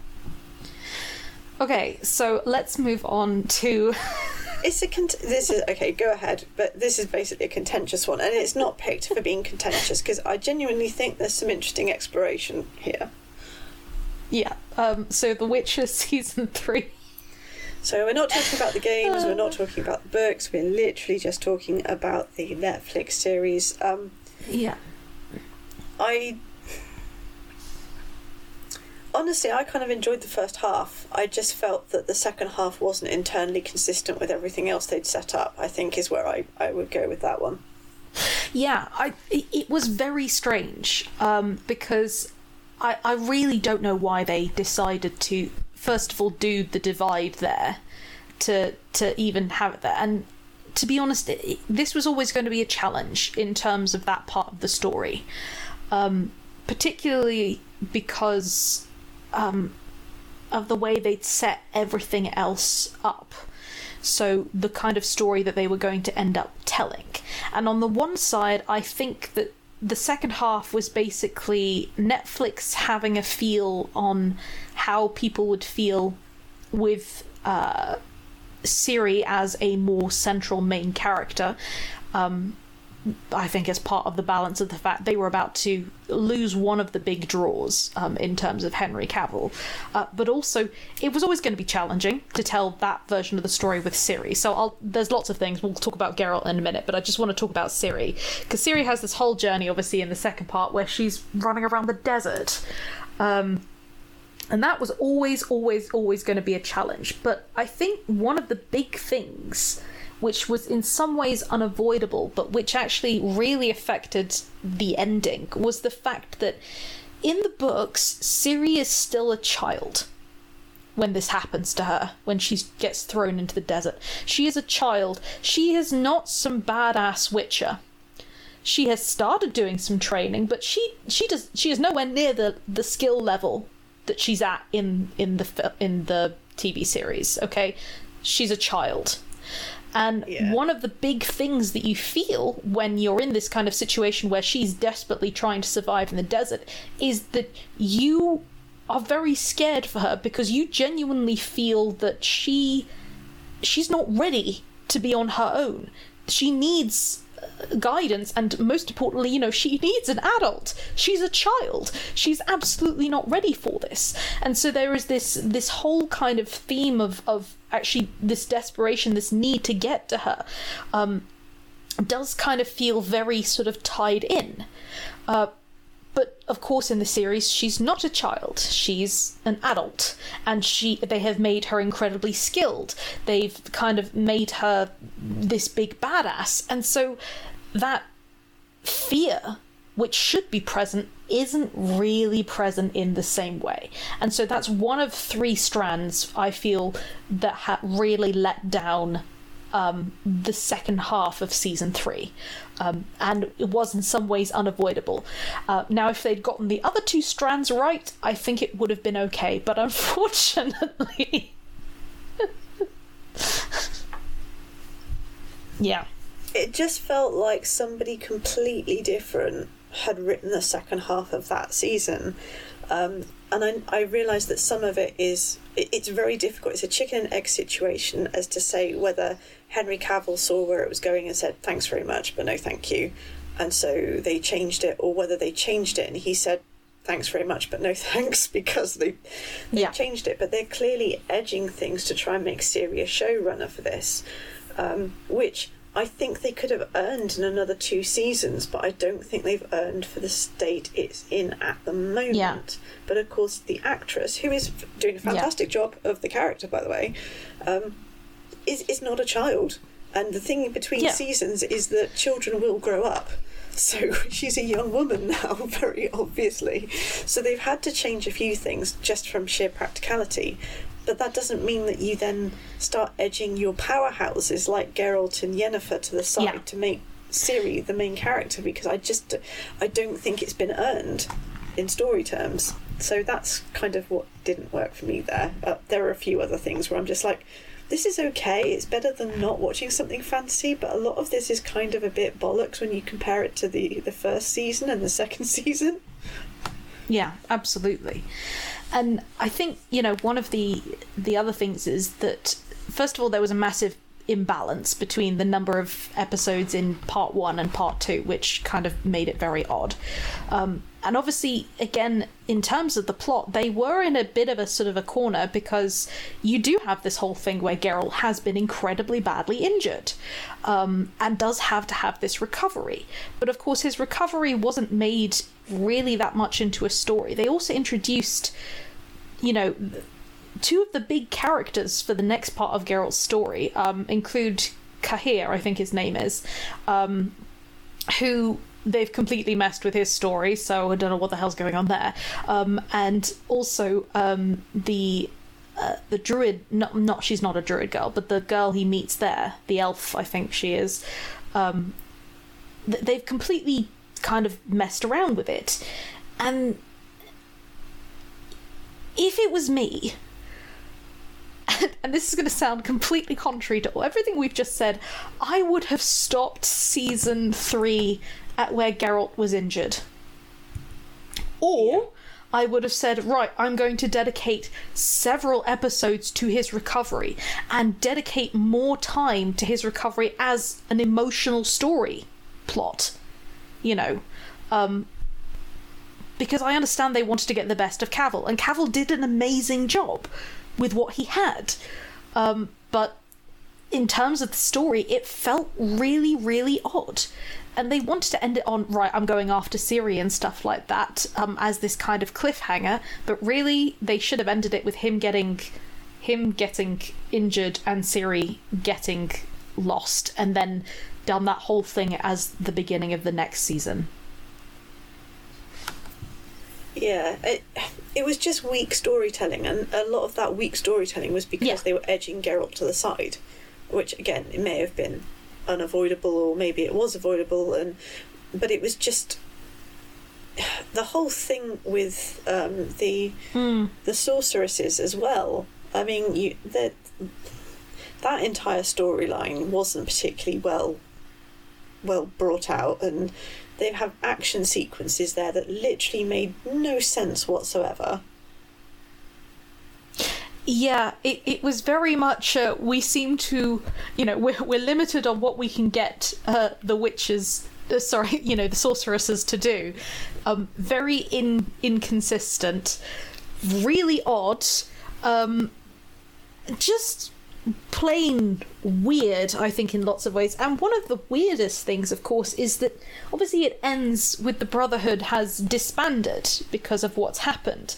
Okay, so let's move on to it's a cont- this is okay. Go ahead, but this is basically a contentious one, and it's not picked for being contentious because I genuinely think there's some interesting exploration here. Yeah. Um, so The Witcher season three. So we're not talking about the games, we're not talking about the books, we're literally just talking about the Netflix series. Um, Yeah. I honestly, I kind of enjoyed the first half. I just felt that the second half wasn't internally consistent with everything else they'd set up. I think is where I, I would go with that one. Yeah, I it, it was very strange um, because I I really don't know why they decided to first of all do the divide there to to even have it there. And to be honest it, this was always going to be a challenge in terms of that part of the story. Um, particularly because um, of the way they'd set everything else up. So the kind of story that they were going to end up telling. And on the one side, I think that the second half was basically Netflix having a feel on how people would feel with uh, Ciri as a more central main character. Um, I think as part of the balance of the fact they were about to lose one of the big draws um, in terms of Henry Cavill, uh, but also it was always going to be challenging to tell that version of the story with Ciri. So I'll, there's lots of things we'll talk about Geralt in a minute, but I just want to talk about Ciri because Ciri has this whole journey, obviously in the second part where she's running around the desert. Um, and that was always, always, always going to be a challenge. But I think one of the big things, which was in some ways unavoidable, but which actually really affected the ending, was the fact that in the books, Ciri is still a child when this happens to her, when she gets thrown into the desert. She is a child. She is not some badass witcher she has started doing some training, but she she does she is nowhere near the the skill level that she's at in in the in the TV series. Okay, she's a child. And Yeah. one of the big things that you feel when you're in this kind of situation where she's desperately trying to survive in the desert is that you are very scared for her because you genuinely feel that she she's not ready to be on her own. She needs guidance and most importantly you know she needs an adult. She's a child. She's absolutely not ready for this. And so there is this this whole kind of theme of of actually this desperation this need to get to her um does kind of feel very sort of tied in. Uh but of course in the series she's not a child. She's an adult. And she they have made her incredibly skilled. They've kind of made her this big badass. And so that fear which should be present isn't really present in the same way. And so that's one of three strands i feel that ha- really let down um, the second half of season three, um, and it was in some ways unavoidable. Uh, now, if they'd gotten the other two strands right, I think it would have been okay, but unfortunately. yeah. It just felt like somebody completely different had written the second half of that season. Um, and I, I realised that some of it is it, it's very difficult. It's a chicken and egg situation as to say whether Henry Cavill saw where it was going and said thanks very much, but no thank you, and so they changed it, or whether they changed it and he said thanks very much, but no thanks because they they Yeah. changed it. But they're clearly edging things to try and make Ciri a showrunner for this, um, which I think they could have earned in another two seasons, but I don't think they've earned for the state it's in at the moment. Yeah. But of course, the actress, who is doing a fantastic job of the character, by the way, um, is is not a child. And the thing between Yeah. seasons is that children will grow up. So she's a young woman now, very obviously. So they've had to change a few things just from sheer practicality. But that doesn't mean that you then start edging your powerhouses like Geralt and Yennefer to the side Yeah. to make Ciri the main character because I just I don't think it's been earned in story terms. So that's kind of what didn't work for me there. Uh, there are a few other things where I'm just like, this is okay. It's better than not watching something fantasy, but a lot of this is kind of a bit bollocks when you compare it to the the first season and the second season. Yeah, absolutely. And I think, you know, one of the the other things is that first of all there was a massive imbalance between the number of episodes in part one and part two, which kind of made it very odd. Um, and obviously, again, in terms of the plot, they were in a bit of a sort of a corner because you do have this whole thing where Geralt has been incredibly badly injured um, and does have to have this recovery. But of course, his recovery wasn't made really that much into a story. They also introduced, you know, two of the big characters for the next part of Geralt's story um, include Cahir, I think his name is, um, who they've completely messed with his story, so I don't know what the hell's going on there. Um, and also um, the uh, the druid, not not she's not a druid girl, but the girl he meets there, the elf, I think she is. Um, th- they've completely kind of messed around with it, and if it was me. And this is going to sound completely contrary to everything we've just said. I would have stopped season three at where Geralt was injured. Or yeah. I would have said, right, I'm going to dedicate several episodes to his recovery and dedicate more time to his recovery as an emotional story plot. You know, um, because I understand they wanted to get the best of Cavill, and Cavill did an amazing job with what he had. Um, but in terms of the story, it felt really, really odd. And they wanted to end it on right i'm going after Ciri and stuff like that um, as this kind of cliffhanger. But really they should have ended it with him getting him getting injured and Ciri getting lost and then done that whole thing as the beginning of the next season yeah it, it was just weak storytelling and a lot of that weak storytelling was because yeah. they were edging Geralt to the side which again it may have been unavoidable or maybe it was avoidable and but it was just the whole thing with um, the mm. the sorceresses as well. I mean, you that that entire storyline wasn't particularly well well brought out, and they have action sequences there that literally made no sense whatsoever. Yeah, it, it was very much. Uh, we seem to, you know, we're, we're limited on what we can get uh, the witches, uh, sorry, you know, the sorceresses to do. Um, very in inconsistent, really odd. Um, just plain weird, I think, in lots of ways. And one of the weirdest things, of course, is that obviously it ends with the Brotherhood has disbanded because of what's happened.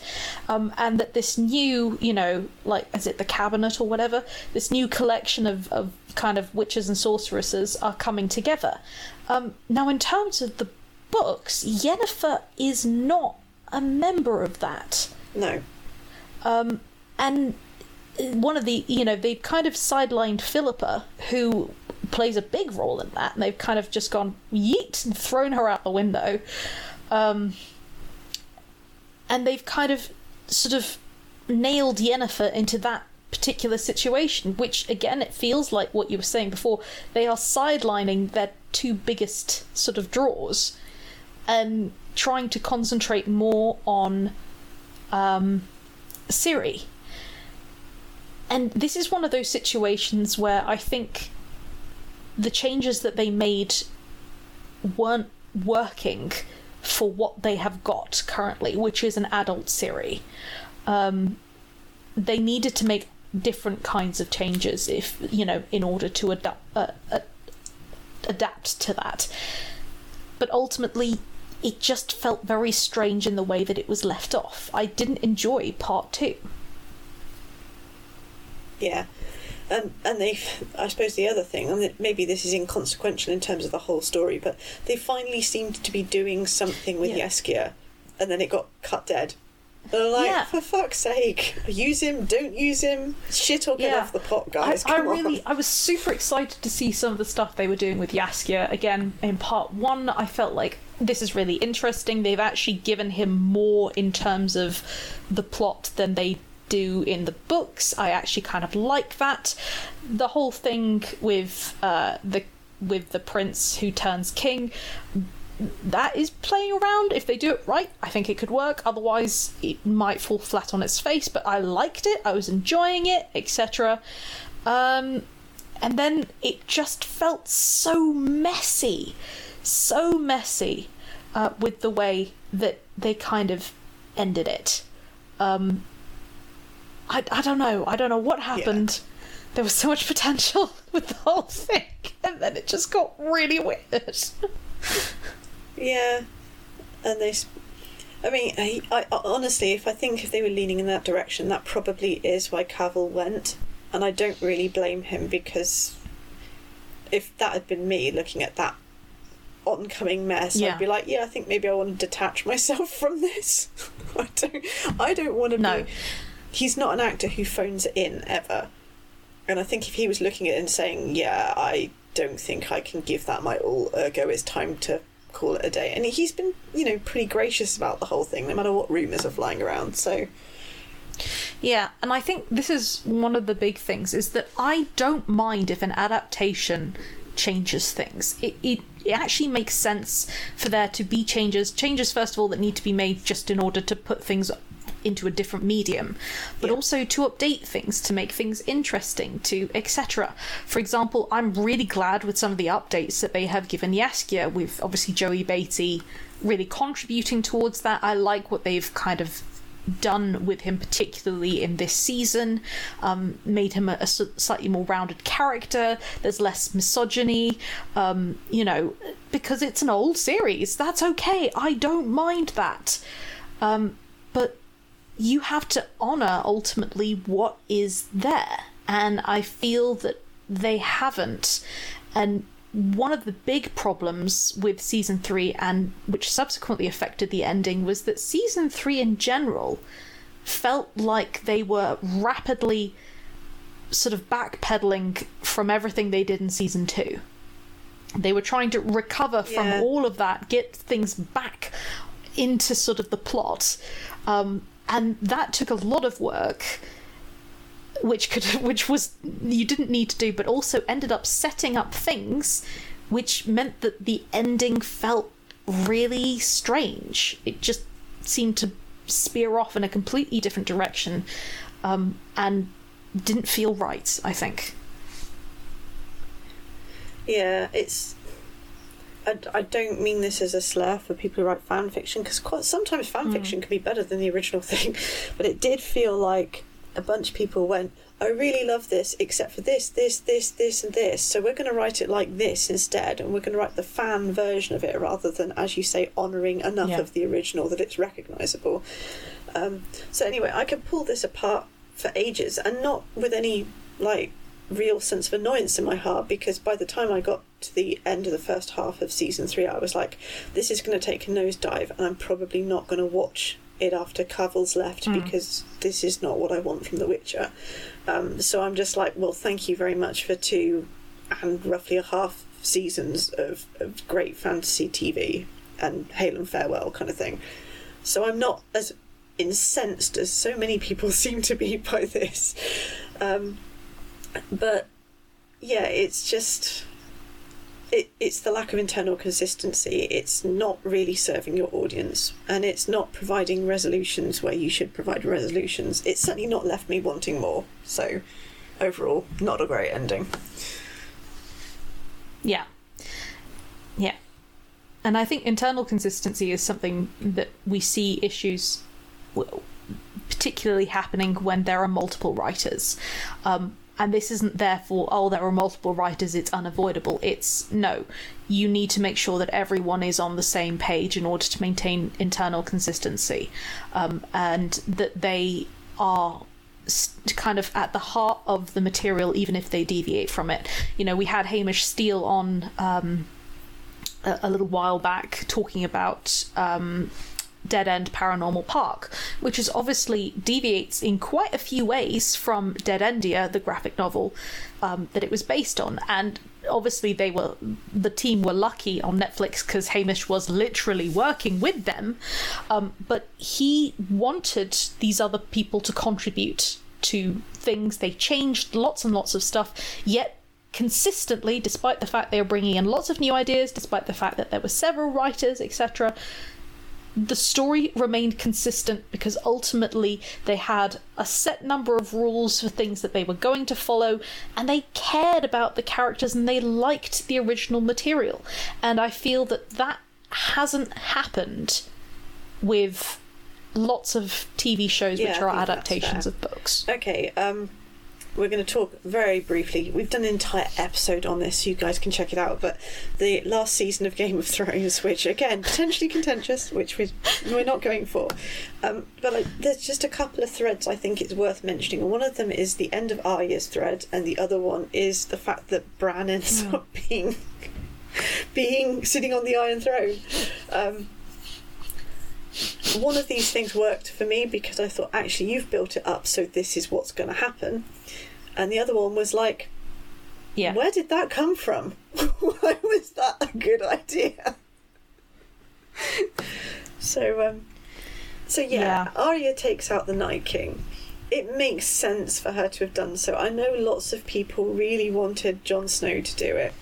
Um, and that this new, you know, like, is it the cabinet or whatever? This new collection of, of kind of witches and sorceresses are coming together. Um, now, in terms of the books, Yennefer is not a member of that. No. Um, and one of the you know they've kind of sidelined Philippa, who plays a big role in that, and they've kind of just gone yeet and thrown her out the window, um, and they've kind of sort of nailed Yennefer into that particular situation, which again it feels like what you were saying before. They are sidelining their two biggest sort of draws, and trying to concentrate more on um, Ciri and this is one of those situations where I think the changes that they made weren't working for what they have got currently, which is an adult Ciri. Um, they needed to make different kinds of changes if you know in order to adapt uh, uh, adapt to that. But ultimately, it just felt very strange in the way that it was left off. I didn't enjoy part two. Yeah. And and they, I suppose the other thing, and maybe this is inconsequential in terms of the whole story, but they finally seemed to be doing something with yeah. Jaskier, and then it got cut dead. They're like, yeah. for fuck's sake, use him, don't use him, shit or get yeah. off the pot, guys. I, I really, I was super excited to see some of the stuff they were doing with Jaskier. Again, in part one, I felt like this is really interesting. They've actually given him more in terms of the plot than they do in the books. I actually kind of like that. The whole thing with uh, the with the prince who turns king that is playing around. If they do it right, I think it could work. Otherwise, it might fall flat on its face. But I liked it. I was enjoying it, etc. Um, and then it just felt so messy, so messy uh, with the way that they kind of ended it. Um, I, I don't know. I don't know what happened. Yeah. There was so much potential with the whole thing, and then it just got really weird. yeah, and they. I mean, I, I, honestly, if I think if they were leaning in that direction, that probably is why Cavill went, and I don't really blame him because if that had been me looking at that oncoming mess, yeah. I'd be like, yeah, I think maybe I want to detach myself from this. I don't, I don't want to no. be. He's not an actor who phones it in ever, and I think if he was looking at it and saying, yeah, I don't think I can give that my all, ergo it's time to call it a day. And he's been, you know, pretty gracious about the whole thing, no matter what rumours are flying around. So. Yeah, and I think this is one of the big things is that I don't mind if an adaptation changes things. It, it it actually makes sense for there to be changes. Changes, first of all, that need to be made just in order to put things into a different medium, but yeah. also to update things, to make things interesting, to etc. For example, I'm really glad with some of the updates that they have given Jaskier, with obviously Joey Batey really contributing towards that. I like what they've kind of done with him, particularly in this season, um, made him a, a, slightly more rounded character. There's less misogyny, um, you know, because it's an old series. That's okay. I don't mind that. Um, but you have to honor ultimately what is there. And I feel that they haven't. And one of the big problems with season three, and which subsequently affected the ending, was that season three in general felt like they were rapidly sort of backpedaling from everything they did in season two. They were trying to recover from yeah. all of that, get things back into sort of the plot. Um, and that took a lot of work which could which was you didn't need to do but also ended up setting up things which meant that the ending felt really strange. It just seemed to spear off in a completely different direction um, and didn't feel right i think. Yeah it's I, I don't mean this as a slur for people who write fan fiction because sometimes fan mm. fiction can be better than the original thing but it did feel like a bunch of people went, I really love this, except for this, this, this, this, and this. So we're going to write it like this instead, and we're going to write the fan version of it rather than, as you say, honouring enough yeah. of the original that it's recognisable. Um, so anyway, I could pull this apart for ages, and not with any like real sense of annoyance in my heart because by the time I got to the end of the first half of season three, I was like, this is going to take a nosedive, and I'm probably not going to watch it after Cavill's left mm. because this is not what I want from The Witcher. Um, so I'm just like, well, thank you very much for two and roughly a half seasons of, of great fantasy TV and hail and farewell kind of thing. So I'm not as incensed as so many people seem to be by this. Um, but yeah, it's just it, it's the lack of internal consistency. It's not really serving your audience, and it's not providing resolutions where you should provide resolutions. It's certainly not left me wanting more. So, overall, not a great ending. Yeah. Yeah. And I think internal consistency is something that we see issues particularly happening when there are multiple writers. Um, and this isn't therefore oh there are multiple writers. It's unavoidable. It's no. You need to make sure that everyone is on the same page in order to maintain internal consistency um, and that they are kind of at the heart of the material even if they deviate from it. You know we had hamish steele on um, a, a, little while back talking about um, Dead End Paranormal Park, which is obviously deviates in quite a few ways from Dead Endia, the graphic novel um, that it was based on. And obviously, they were the team were lucky on Netflix because Hamish was literally working with them. Um, but he wanted these other people to contribute to things. They changed lots and lots of stuff, yet consistently, despite the fact they were bringing in lots of new ideas, despite the fact that there were several writers, etc the story remained consistent because ultimately they had a set number of rules for things that they were going to follow and they cared about the characters and they liked the original material. And i feel that that hasn't happened with lots of tv shows Yeah, which are adaptations of books. Okay, um, we're going to talk very briefly. We've done an entire episode on this, so you guys can check it out. But the last season of Game of Thrones, which again potentially contentious, which we're, we're not going for. Um, but like, there's just a couple of threads I think it's worth mentioning, and one of them is the end of Arya's thread, and the other one is the fact that Bran ends up being being sitting on the Iron Throne. Um, one of these things worked for me because I thought, actually, you've built it up, so this is what's going to happen. And the other one was like, yeah where did that come from? Why was that a good idea? so, um, so yeah, Yeah. Arya takes out the Night King. It makes sense for her to have done so. I know lots of people really wanted Jon Snow to do it.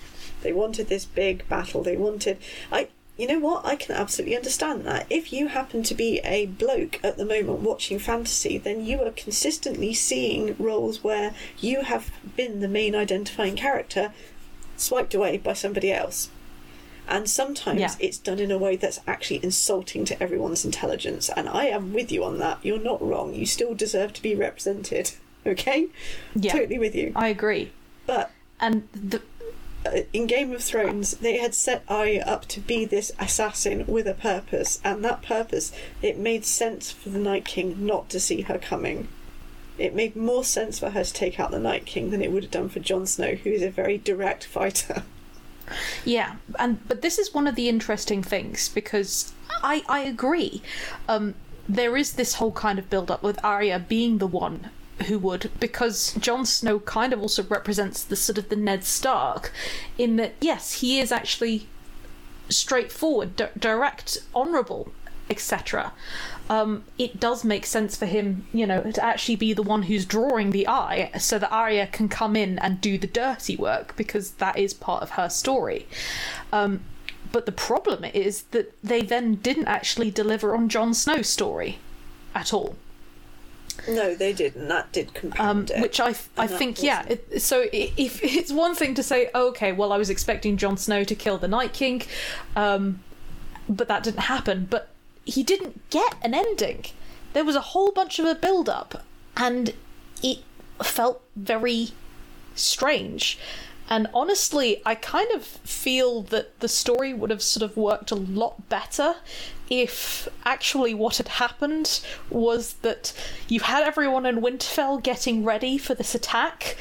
They wanted this big battle. They wanted. I. You know what? I can absolutely understand that. If you happen to be a bloke at the moment watching fantasy, then you are consistently seeing roles where you have been the main identifying character swiped away by somebody else. And sometimes Yeah. it's done in a way that's actually insulting to everyone's intelligence. And I am with you on that. You're not wrong. You still deserve to be represented. Okay? yeah Totally with you. i agree But and the in Game of Thrones, they had set Arya up to be this assassin with a purpose, and that purpose, it made sense for the Night King not to see her coming. It made more sense for her to take out the Night King than it would have done for Jon Snow, who is a very direct fighter. Yeah, and but this is one of the interesting things because I I agree. Um, there is this whole kind of build up with Arya being the one who would because Jon Snow kind of also represents the sort of the Ned Stark in that yes he is actually straightforward, di- direct, honourable, etc. Um, it does make sense for him, you know, to actually be the one who's drawing the eye, so that Arya can come in and do the dirty work because that is part of her story. Um, but the problem is that they then didn't actually deliver on Jon Snow's story at all No, they didn't. That did um, it. which I I think yeah. It, so if it's one thing to say, oh, okay, well, I was expecting Jon Snow to kill the Night King, um, but that didn't happen. But he didn't get an ending. There was a whole bunch of a build up, and it felt very strange. And honestly, I kind of feel that the story would have sort of worked a lot better if actually what had happened was that you had everyone in Winterfell getting ready for this attack,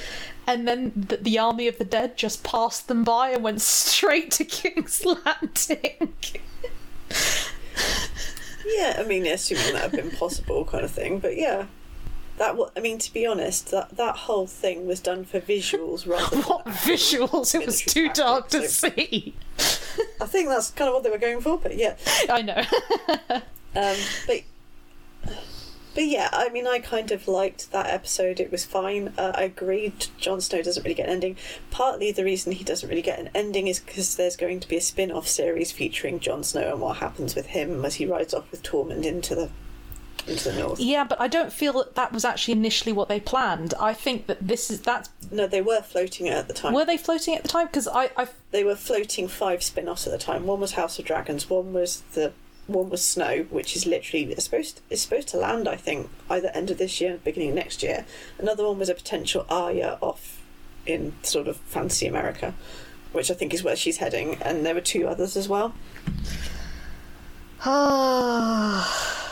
and then the, the army of the dead just passed them by and went straight to King's Landing. Yeah, I mean, assuming that had been possible, kind of thing. But yeah, that. I mean, to be honest, that that whole thing was done for visuals rather. than what visuals! It was too dark to so see. I think that's kind of what they were going for. But yeah, I know. um, but but yeah, I mean, I kind of liked that episode. It was fine. Uh, I agreed. Jon Snow doesn't really get an ending. Partly the reason he doesn't really get an ending is because there's going to be a spin-off series featuring Jon Snow and what happens with him as he rides off with Tormund into the into the north. Yeah, but I don't feel that that was actually initially what they planned. I think that this is that's No, they were floating it at the time. were they floating at the time because I I they were floating five spin-offs at the time. One was House of Dragons. One was the one was Snow, which is literally it's supposed it's supposed to land. I think either end of this year, beginning of next year. Another one was a potential Arya off in sort of fancy America, which I think is where she's heading. And there were two others as well.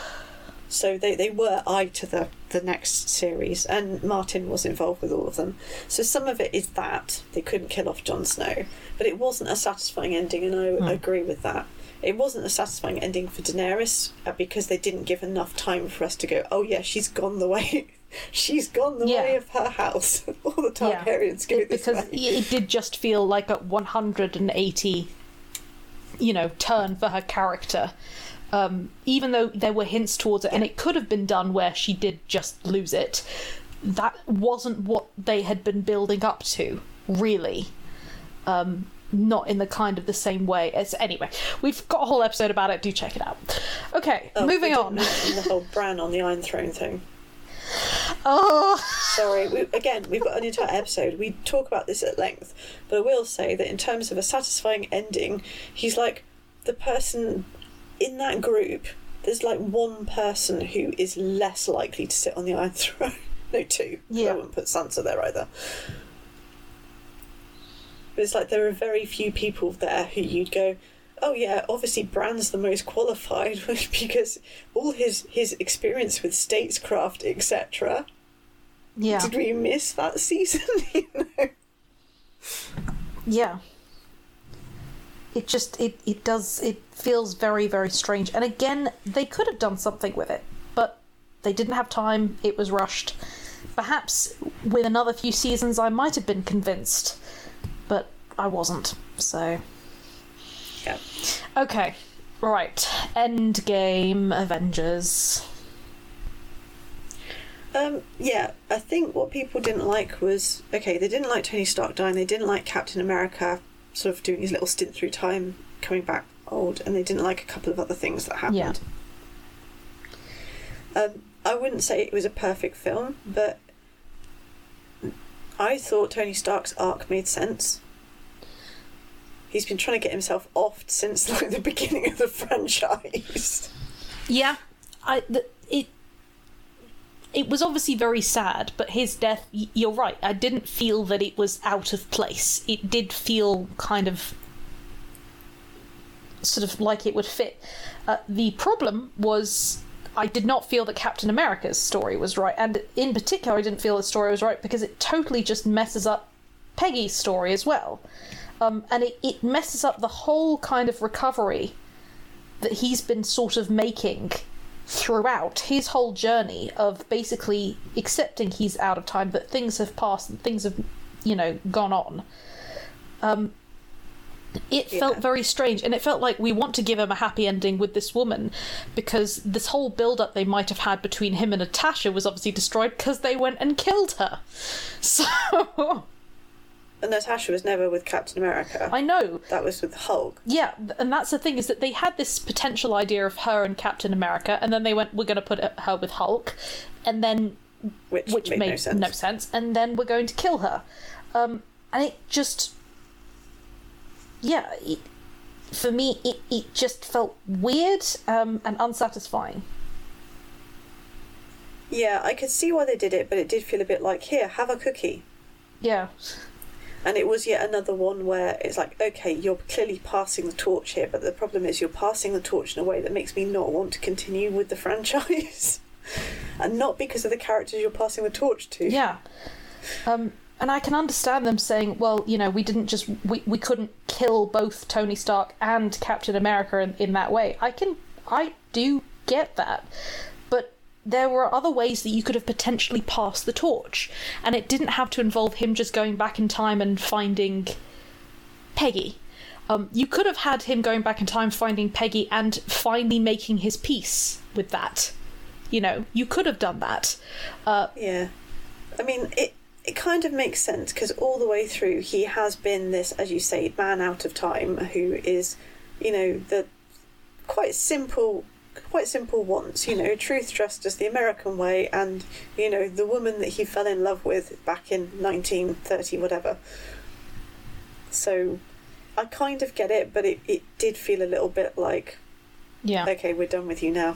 So they, they were eye to the, the next series, and Martin was involved with all of them. So some of it is that they couldn't kill off Jon Snow, but it wasn't a satisfying ending, and I, I agree with that. It wasn't a satisfying ending for Daenerys uh, because they didn't give enough time for us to go, oh yeah, she's gone the way, she's gone the Yeah. way of her house. all the yeah Targaryens go It- this because way. it did just feel like a 180 you know turn for her character. Um, even though there were hints towards it, and it could have been done where she did just lose it, that wasn't what they had been building up to, really. Um, not in the kind of the same way as anyway. We've got a whole episode about it. Do check it out. Okay, Oh, moving on. the whole Bran on the Iron Throne thing. Oh, Sorry, we, again, we've got an entire episode. We talk about this at length, but I will say that in terms of a satisfying ending, he's like the person in that group. There's like one person who is less likely to sit on the Iron Throne. No, two. Yeah. I wouldn't put Sansa there either. But it's like there are very few people there who you'd go, oh yeah, obviously Bran's the most qualified because all his his experience with statescraft, etc. yeah, Did we miss that season? you know? yeah. It just it it does it feels very very strange. And again, they could have done something with it, but they didn't have time. It was rushed. Perhaps with another few seasons, I might have been convinced, but I wasn't. So Yeah. okay, right. End game Avengers. Um, yeah, I think what people didn't like was okay, they didn't like Tony Stark dying, they didn't like Captain America sort of doing his little stint through time, coming back old, and they didn't like a couple of other things that happened. Um, I wouldn't say it was a perfect film, but I thought Tony Stark's arc made sense. He's been trying to get himself offed since like the beginning of the franchise. Yeah, I the, it it was obviously very sad, but his death. You're right. I didn't feel that it was out of place. It did feel kind of sort of like it would fit. Uh, the problem was. I did not feel that Captain America's story was right, and in particular, I didn't feel the story was right because it totally just messes up Peggy's story as well. Um, and it, it messes up the whole kind of recovery that he's been sort of making throughout his whole journey of basically accepting he's out of time, that things have passed and things have, you know, gone on. Um, it felt very strange, and it felt like we want to give him a happy ending with this woman because this whole build up they might have had between him and Natasha was obviously destroyed because they went and killed her. So, And Natasha was never with Captain America. I know That was with Hulk. Yeah, and that's the thing is that they had this potential idea of her and Captain America, and then they went, "We're going to put her with Hulk," and then which, which made, made no sense. and then we're going to kill her, um, and it just, yeah, it, for me, it it just felt weird um, and unsatisfying. Yeah, I could see why they did it, but it did feel a bit like, here, have a cookie. Yeah, And it was yet another one where it's like, okay, you're clearly passing the torch here, but the problem is you're passing the torch in a way that makes me not want to continue with the franchise. and not because of the characters you're passing the torch to. yeah. Um, and I can understand them saying, well, you know, we didn't just we, we couldn't kill both Tony Stark and Captain America in, in that way. I can I do get that. There were other ways that you could have potentially passed the torch. And it didn't have to involve him just going back in time and finding Peggy. Um, you could have had him going back in time, finding Peggy, and finally making his peace with that. You know, you could have done that. Uh, Yeah. I mean, it it kind of makes sense because all the way through he has been this, as you say, man out of time who is, you know, the quite simple, quite simple wants. You know, truth, justice, the American way, and you know the woman that he fell in love with back in nineteen thirty, whatever. So, I kind of get it, but it, it did feel a little bit like, yeah. okay, we're done with you now.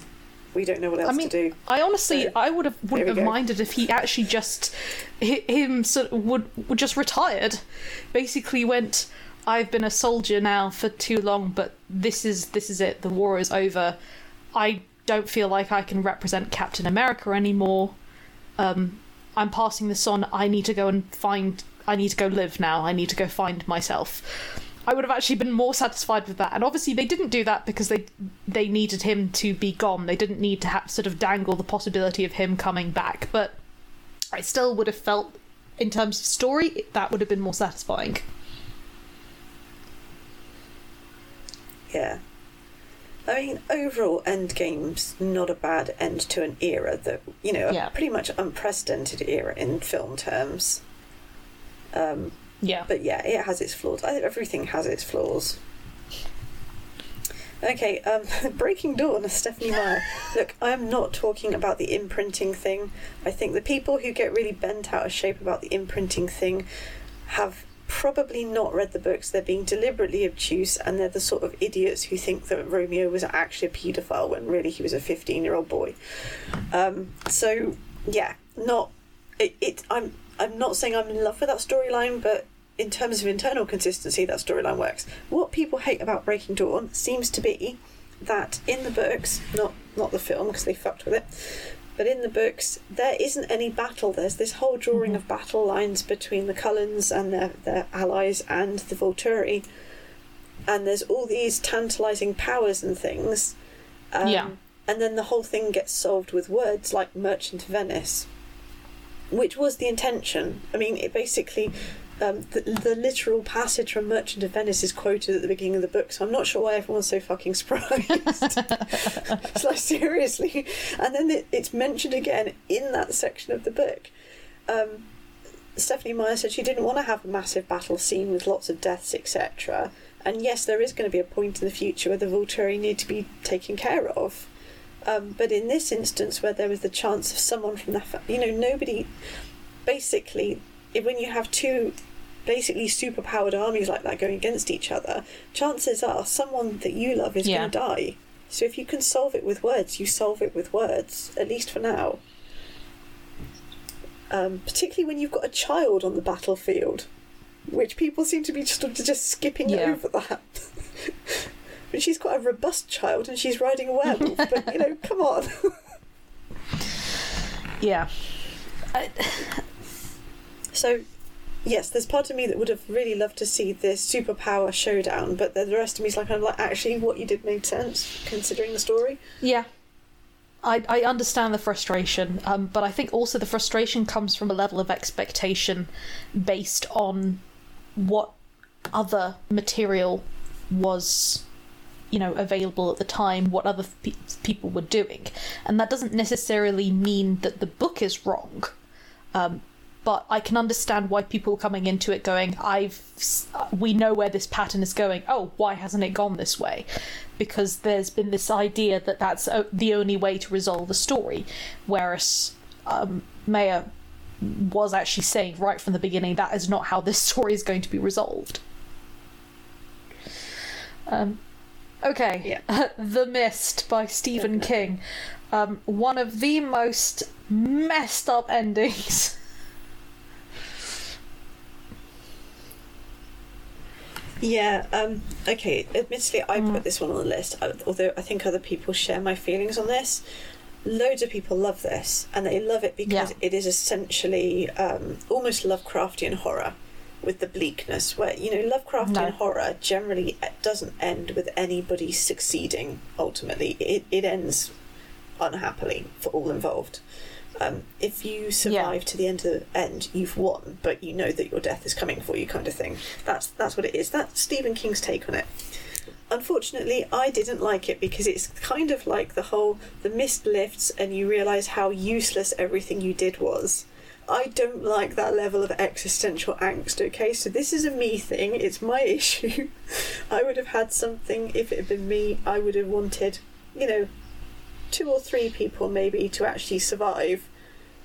We don't know what else I mean, to do. I honestly, So, I would have wouldn't have go. minded if he actually just hi- him sort of would would just retired. Basically, went. I've been a soldier now for too long, but this is this is it. The war is over. I don't feel like I can represent Captain America anymore. Um, I'm passing this on. I need to go and find. I need to go live now. I need to go find myself. I would have actually been more satisfied with that. And obviously, they didn't do that because they they needed him to be gone. They didn't need to have sort of dangle the possibility of him coming back. But I still would have felt, in terms of story, that would have been more satisfying. Yeah. I mean, overall, Endgame's not a bad end to an era that, you know, Yeah. a pretty much unprecedented era in film terms. Um, Yeah. But yeah, it has its flaws. I think everything has its flaws. Okay, um, Breaking Dawn, Stephanie Meyer. Look, I am not talking about the imprinting thing. I think the people who get really bent out of shape about the imprinting thing have probably not read the books. They're being deliberately obtuse, and they're the sort of idiots who think that Romeo was actually a paedophile when really he was a 15 year old boy. Um, so, yeah, not. It, it, I'm, I'm not saying I'm in love with that storyline, but in terms of internal consistency, that storyline works. What people hate about Breaking Dawn seems to be that in the books, not not the film because they fucked with it, but in the books there isn't any battle. There's this whole drawing Mhm. of battle lines between the Cullens and their their allies and the Volturi, and there's all these tantalizing powers and things. Um, Yeah. And then the whole thing gets solved with words like Merchant of Venice, which was the intention. I mean, it basically um, the, the literal passage from Merchant of Venice is quoted at the beginning of the book, so I'm not sure why everyone's so fucking surprised. it's like, seriously. And then it, it's mentioned again in that section of the book. Um, Stephanie Meyer said she didn't want to have a massive battle scene with lots of deaths, etc. And yes, there is going to be a point in the future where the Volturi need to be taken care of. Um, but in this instance, where there was the chance of someone from that, fa- you know, nobody, basically, when you have two basically superpowered armies like that going against each other, chances are someone that you love is Yeah. going to die. So if you can solve it with words, you solve it with words, at least for now. Um, particularly when you've got a child on the battlefield, which people seem to be just just skipping Yeah. over that. but she's got a robust child and she's riding a werewolf. but you know, come on. Yeah. I, So, yes, there's part of me that would have really loved to see this superpower showdown, but the rest of me is like, I'm like, actually, what you did made sense considering the story. yeah. I, I understand the frustration, um, but I think also the frustration comes from a level of expectation based on what other material was, you know, available at the time, what other pe- people were doing, and that doesn't necessarily mean that the book is wrong. Um, but I can understand why people are coming into it going, "I've we know where this pattern is going. Oh, why hasn't it gone this way?" Because there's been this idea that that's the only way to resolve a story, whereas um, Meyer was actually saying right from the beginning that is not how this story is going to be resolved. Um, okay, The Mist by Stephen King, um, one of the most messed up endings. Yeah, um, okay, admittedly, I Mm. put this one on the list, uh, although I think other people share my feelings on this. Loads of people love this, and they love it because Yeah. it is essentially um, almost Lovecraftian horror with the bleakness, where, you know, Lovecraftian No. horror generally uh, doesn't end with anybody succeeding ultimately, it, it ends unhappily for all involved. Um, if you survive to the end of the end, you've won, but you know that your death is coming for you, kind of thing. That's that's what it is. That's Stephen King's take on it. Unfortunately, I didn't like it because it's kind of like the whole the mist lifts and you realise how useless everything you did was. I don't like that level of existential angst, okay? So this is a me thing, it's my issue. I would have had something, if it had been me, I would have wanted, you know, two or three people maybe to actually survive.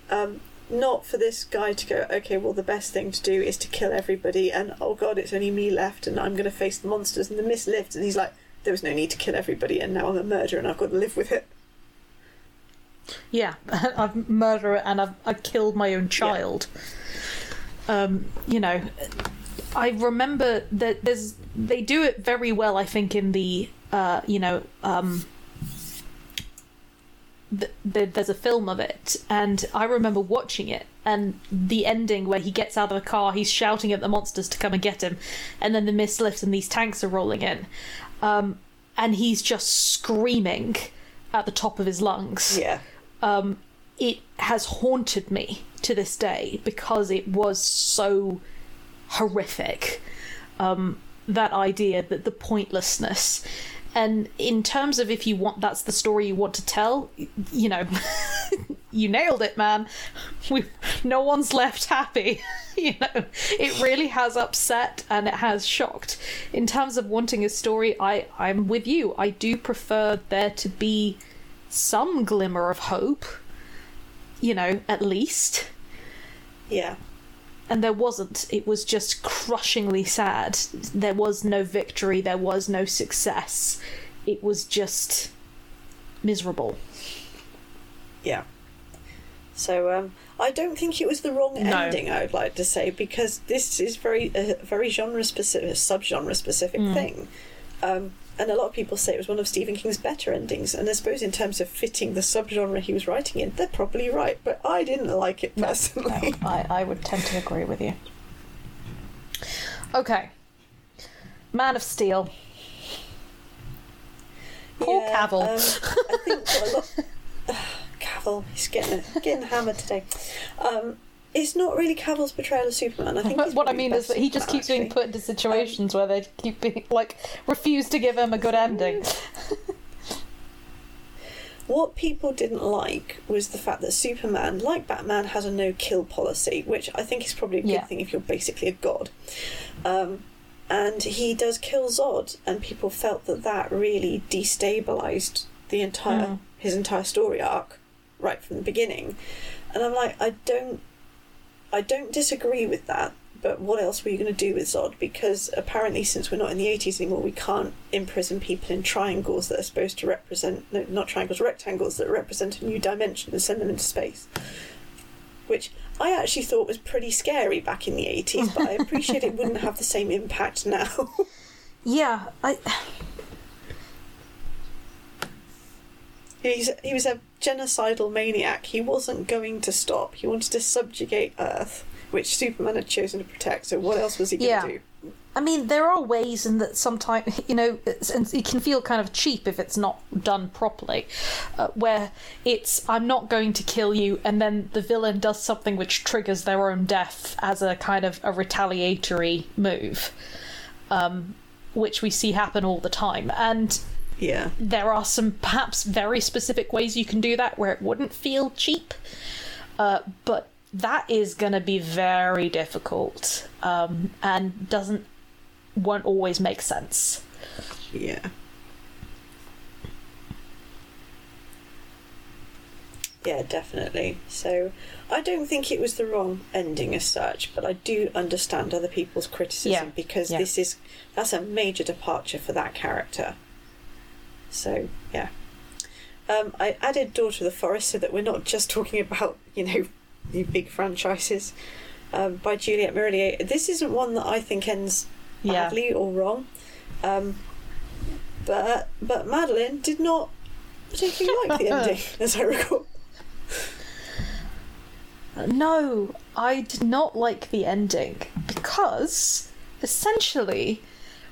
Um, not for this guy to go, okay, well, the best thing to do is to kill everybody, and oh god, it's only me left, and I'm going to face the monsters, and the mist lifts, and he's like, there was no need to kill everybody, and now I'm a murderer, and I've got to live with it. Yeah, I've murdered and I've, I've killed my own child. Um, you know, I remember that there's they do it very well. I think in the uh, you know um, th- th- there's a film of it, and I remember watching it and the ending where he gets out of the car, he's shouting at the monsters to come and get him, and then the mist lifts and these tanks are rolling in, um, and he's just screaming at the top of his lungs Yeah. um, it has haunted me to this day because it was so horrific. Um, that idea that the pointlessness. And in terms of if you want, that's the story you want to tell, you know, you nailed it, man. We, no one's left happy. you know, it really has upset and it has shocked. In terms of wanting a story, I, I'm with you. I do prefer there to be some glimmer of hope, you know, at least. Yeah. And there wasn't. It was just crushingly sad. There was no victory, there was no success. It was just miserable. Yeah. So um, I don't think it was the wrong No. ending. I would like to say because this is very a very genre specific, sub-genre specific Mm. thing, um, and a lot of people say it was one of Stephen King's better endings. And I suppose in terms of fitting the subgenre he was writing in, they're probably right. But I didn't like it personally. I, I would tend to agree with you. Okay. Man of Steel. Poor Yeah, Cavill. um, I think a lot. Cavill, he's getting getting hammered today. Um, it's not really Cavill's portrayal of Superman. I think what I mean is that he just Superman, keeps being actually. put into situations where they keep being like refuse to give him a good ending. What people didn't like was the fact that Superman, like Batman, has a no kill policy, which I think is probably a good Yeah. thing if you're basically a god. Um, and he does kill Zod, and people felt that that really destabilized the entire Mm. his entire story arc right from the beginning. And I'm like, I don't, I don't disagree with that. But what else were you going to do with Zod? Because apparently, since we're not in the 80s anymore, we can't imprison people in triangles that are supposed to represent, no, not triangles, rectangles that represent a new dimension and send them into space. Which I actually thought was pretty scary back in the 80s, but I appreciate it wouldn't have the same impact now. Yeah, I He's, he was a genocidal maniac. He wasn't going to stop. He wanted to subjugate Earth, which Superman had chosen to protect. So what else was he going to do? I mean, there are ways in that sometimes, you know, it's, and it can feel kind of cheap if it's not done properly, uh, where it's, I'm not going to kill you, and then the villain does something which triggers their own death as a kind of a retaliatory move, um, which we see happen all the time. And Yeah. there are some perhaps very specific ways you can do that where it wouldn't feel cheap, uh, but that is going to be very difficult um, and doesn't won't always make sense. Yeah. Yeah, definitely. So I don't think it was the wrong ending as such, but I do understand other people's criticism Yeah, because yeah. this is that's a major departure for that character. So yeah. Um, I added Daughter of the Forest so that we're not just talking about, you know, the big franchises. Um, by Juliet Marillier. This isn't one that I think ends Yeah. badly or wrong. Um, but but Madeleine did not particularly like the ending, as I recall. No, I did not like the ending because essentially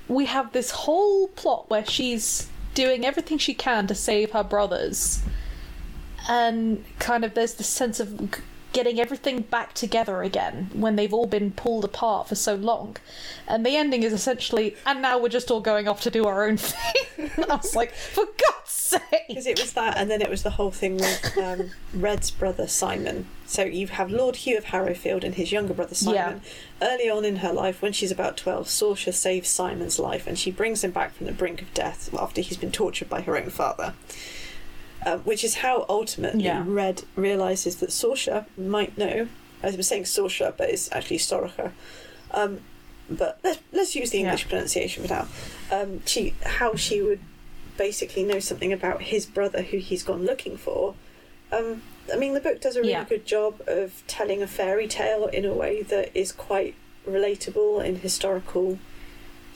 we have this whole plot where she's doing everything she can to save her brothers, and kind of there's this sense of getting everything back together again when they've all been pulled apart for so long. And the ending is essentially, and now we're just all going off to do our own thing. I was like, for God's sake! Because it was that, and then it was the whole thing with um, Red's brother Simon. So you have Lord Hugh of Harrowfield and his younger brother Simon. Early on in her life, when she's about 12, Saoirse saves Simon's life and she brings him back from the brink of death after he's been tortured by her own father. Um, which is how ultimately Yeah. Red realizes that Saoirse might know. I was saying Saoirse, but it's actually Sorcha. Um, but let's, let's use the English Yeah. pronunciation for now. Um, she, how she would basically know something about his brother who he's gone looking for. Um, I mean, the book does a really Yeah. good job of telling a fairy tale in a way that is quite relatable in historical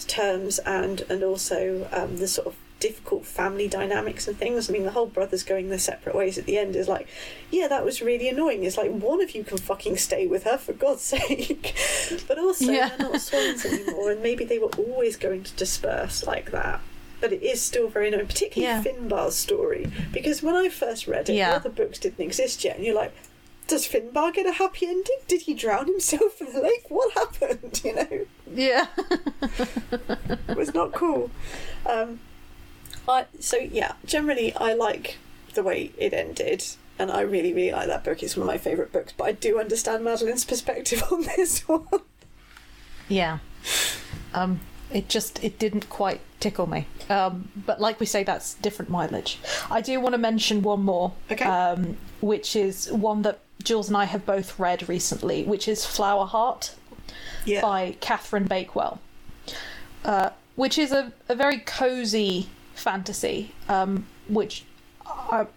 terms and and also um, the sort of difficult family dynamics and things. I mean, the whole brothers going their separate ways at the end is like, yeah, that was really annoying. It's like one of you can fucking stay with her for God's sake, but also Yeah. they're not swans anymore, and maybe they were always going to disperse like that. But it is still very annoying, particularly Yeah. Finbar's story, because when I first read it, Yeah. the other books didn't exist yet, and you're like. Does Finbar get a happy ending? Did he drown himself in the lake? What happened? You know, Yeah. it was not cool. Um, I so yeah, generally I like the way it ended. and I really, really like that book. It's one of my favourite books, but I do understand Madeleine's perspective on this one. Yeah. Um, it just it didn't quite tickle me. Um, but like we say, that's different mileage. I do want to mention one more, Okay. um, which is one that Jules and I have both read recently, which is Flower Heart Yeah. by Catherine Bakewell, uh, which is a, a very cozy fantasy, um, which I,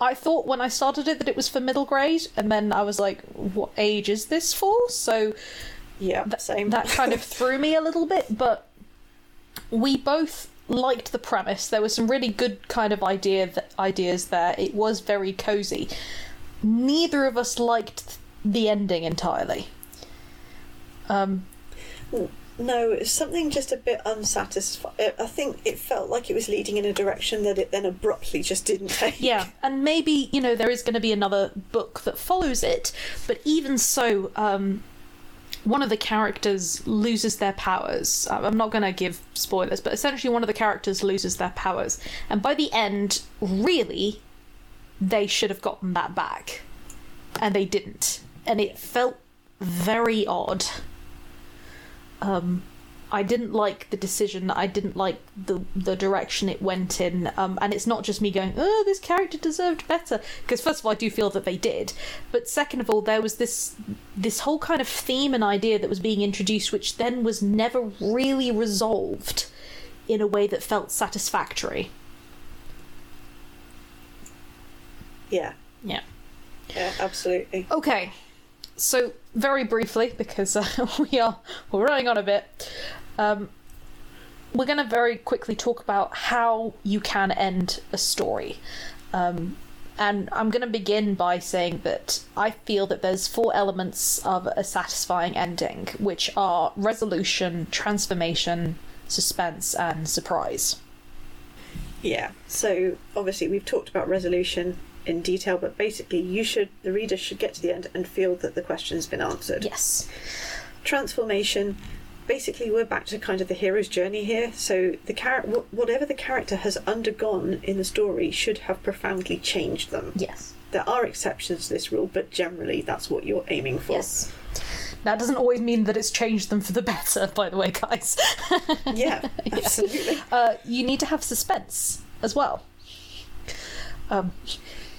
I thought when I started it that it was for middle grade, and then I was like, what age is this for? So Yeah, Th- same. that kind of threw me a little bit, but we both liked the premise. There was some really good kind of idea th- ideas there. It was very cozy. Neither of us liked the ending entirely. Um, No, something just a bit unsatisfying. I think it felt like it was leading in a direction that it then abruptly just didn't take. yeah, and maybe you know there is going to be another book that follows it, but even so, um, one of the characters loses their powers. I'm not going to give spoilers, but essentially one of the characters loses their powers, and by the end, really, they should have gotten that back, and they didn't, and it felt very odd. Um, I didn't like the decision. I didn't like the the direction it went in. Um, and it's not just me going, "Oh, this character deserved better." Because first of all, I do feel that they did. But second of all, there was this this whole kind of theme and idea that was being introduced, which then was never really resolved in a way that felt satisfactory. Yeah, Yeah. yeah, absolutely. Okay, so very briefly, because uh, we are we're running on a bit, um, we're going to very quickly talk about how you can end a story. Um, and I'm going to begin by saying that I feel that there's four elements of a satisfying ending, which are resolution, transformation, suspense, and surprise. Yeah. So obviously we've talked about resolution in detail, but basically you should the reader should get to the end and feel that the question's been answered. Yes. Transformation. Basically, we're back to kind of the hero's journey here. So the char- wh- whatever the character has undergone in the story should have profoundly changed them. Yes. There are exceptions to this rule, but generally that's what you're aiming for. Yes. That doesn't always mean that it's changed them for the better, by the way, guys. Yeah, absolutely. uh, you need to have suspense as well. Um,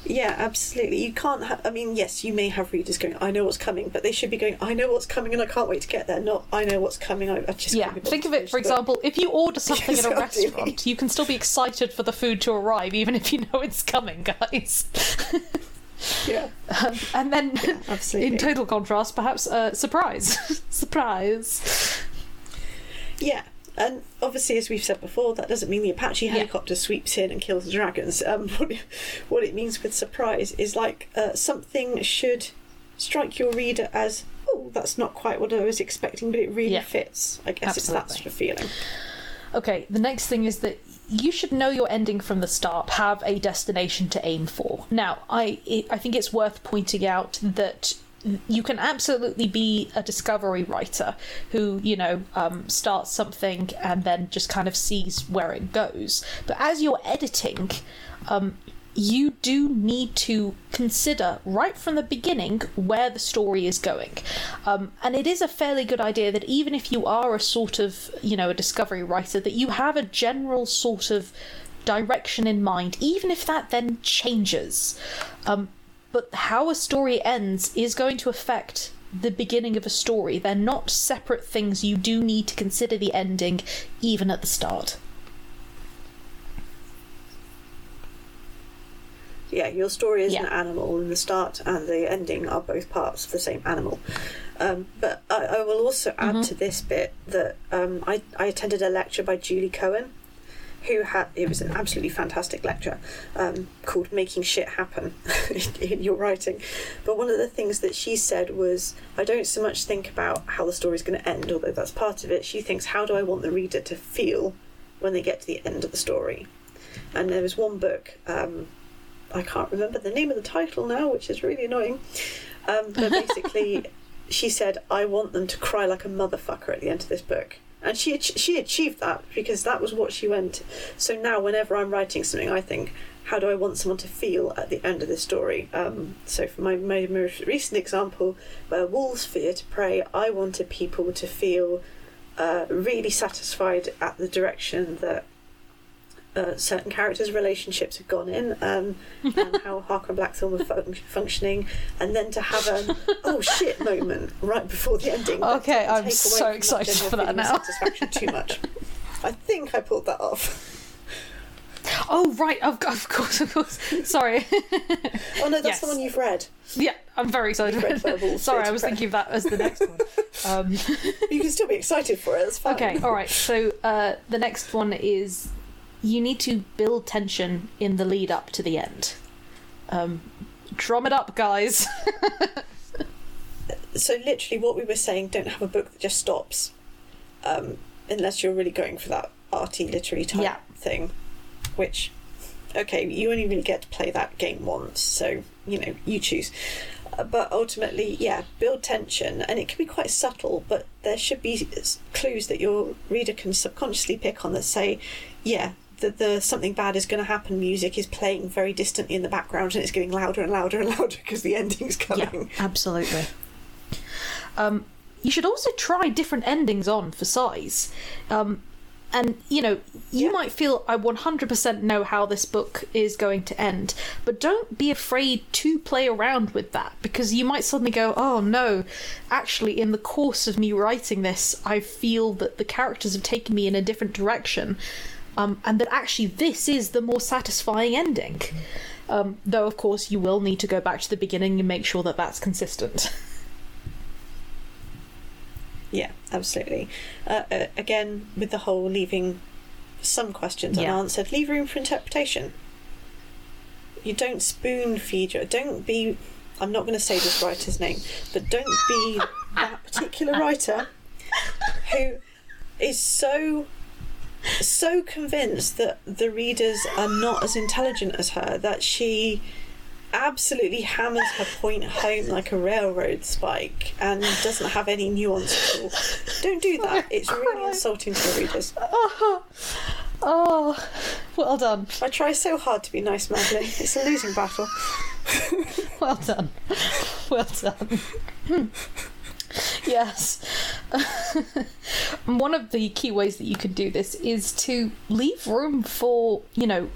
Yeah, absolutely. You can't have. I mean, yes, you may have readers going, "I know what's coming," but they should be going, "I know what's coming, and I can't wait to get there." Not, "I know what's coming." I, I just yeah, think of it, for example, if you order something at a restaurant, you can still be excited for the food to arrive, even if you know it's coming, guys. Yeah, Um, and then, absolutely. in total contrast, perhaps, uh, surprise. surprise. Yeah, and obviously, as we've said before, that doesn't mean the Apache helicopter sweeps in and kills the dragons. Um, what, it, what it means with surprise is like uh, something should strike your reader as, "Oh, that's not quite what I was expecting, but it really Yeah. fits." I guess it's that sort of feeling. Okay, the next thing is that you should know your ending from the start, have a destination to aim for. Now, I I think it's worth pointing out that you can absolutely be a discovery writer who, you know, um, starts something and then just kind of sees where it goes. But as you're editing, um, you do need to consider right from the beginning where the story is going. Um, and it is a fairly good idea that even if you are a sort of, you know, a discovery writer, that you have a general sort of direction in mind, even if that then changes. Um, but how a story ends is going to affect the beginning of a story. They're not separate things. You do need to consider the ending even at the start. Yeah, your story is an animal, and the start and the ending are both parts of the same animal. Um, but I, I will also add Mm-hmm. to this bit that um, I, I attended a lecture by Julie Cohen, who had it was an absolutely fantastic lecture um, called "Making Shit Happen" in your writing. But one of the things that she said was, I don't so much think about how the story's going to end, although that's part of it. She thinks, how do I want the reader to feel when they get to the end of the story? And there was one book. Um, I can't remember the name of the title now, which is really annoying. Um, but basically, she said, "I want them to cry like a motherfucker at the end of this book," and she she achieved that because that was what she went. So now, whenever I'm writing something, I think, how do I want someone to feel at the end of the story? Um, so, for my, my most recent example, where wolves fear to prey, I wanted people to feel uh, really satisfied at the direction that uh, certain characters' relationships have gone in um, and how Harker and Blackthorn were fun- functioning, and then to have an oh shit moment right before the ending. Okay, I'm so excited for that now. Satisfaction too much. I think I pulled that off. Oh right, of, of course, of course. Sorry. Oh no, that's Yes. the one you've read. yeah, I'm very excited. Sorry, I was thinking of that as the next one. Um, You can still be excited for it. That's fine. okay, all right. So uh, the next one is you need to build tension in the lead up to the end. Um, drum it up, guys. So literally, what we were saying, don't have a book that just stops, um, unless you're really going for that arty literary type Yeah. thing. Which, okay, you only really get to play that game once, so you know you choose. Uh, But ultimately, yeah, build tension, and it can be quite subtle. But there should be clues that your reader can subconsciously pick on that say, yeah. The, the something bad is going to happen. Music is playing very distantly in the background, and it's getting louder and louder and louder because the ending's coming. Yeah, absolutely. Um, you should also try different endings on for size. Um, and, you know, you Yeah. might feel I 100% know how this book is going to end, but don't be afraid to play around with that because you might suddenly go, oh no, actually, in the course of me writing this, I feel that the characters have taken me in a different direction. Um, and that actually this is the more satisfying ending. Um, though, of course, you will need to go back to the beginning and make sure that that's consistent. Yeah, absolutely. Uh, uh, again, with the whole leaving some questions Yeah. unanswered, leave room for interpretation. You don't spoon feed your. Don't be. I'm not going to say this writer's name, but don't be that particular writer who is so so convinced that the readers are not as intelligent as her that she absolutely hammers her point home like a railroad spike and doesn't have any nuance at all. Don't do that. It's really insulting to the readers. oh, oh, well done, I try so hard to be nice, Madeleine. It's a losing battle. well done, well done. Yes. One of the key ways that you can do this is to leave room for, you know,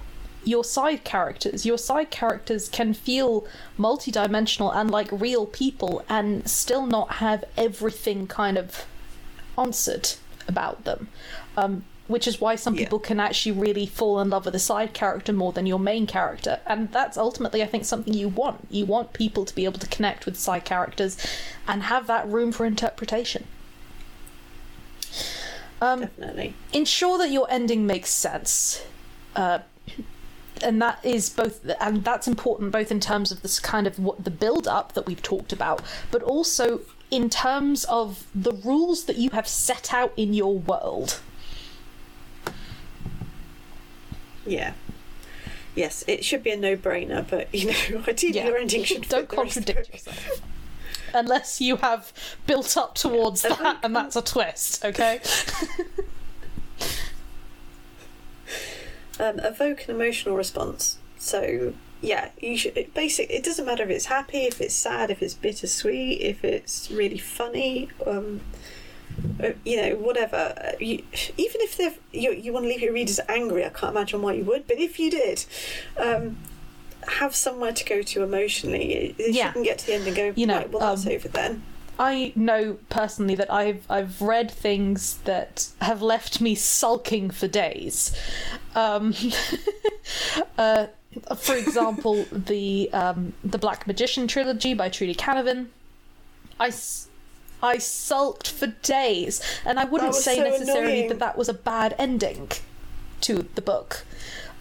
your side characters. Your side characters can feel multidimensional and like real people and still not have everything kind of answered about them. Um, which is why some Yeah. people can actually really fall in love with a side character more than your main character. And that's ultimately, I think, something you want. You want people to be able to connect with side characters and have that room for interpretation. Um, Definitely. ensure that your ending makes sense. Uh, and that is both and that's important both in terms of this kind of what the build up that we've talked about but also in terms of the rules that you have set out in your world Yeah. Yes, it should be a no-brainer, but you know, ideally Yeah. your ending should. don't fit the rest of contradict yourself unless you have built up towards Yeah. that and that's a twist okay um, evoke an emotional response. So yeah, you should. It basic. It doesn't matter if it's happy, if it's sad, if it's bittersweet, if it's really funny. Um, you know, whatever. Uh, You, even if they're, you you want to leave your readers angry, I can't imagine why you would. But if you did, um, have somewhere to go to emotionally. You Yeah. shouldn't get to the end and go, You know, right, well that's um, over then. I know personally that I've I've read things that have left me sulking for days. Um, uh, for example, the um, the Black Magician trilogy by Trudi Canavan. I, s- I sulked for days, and I wouldn't say so necessarily annoying. that that was a bad ending to the book.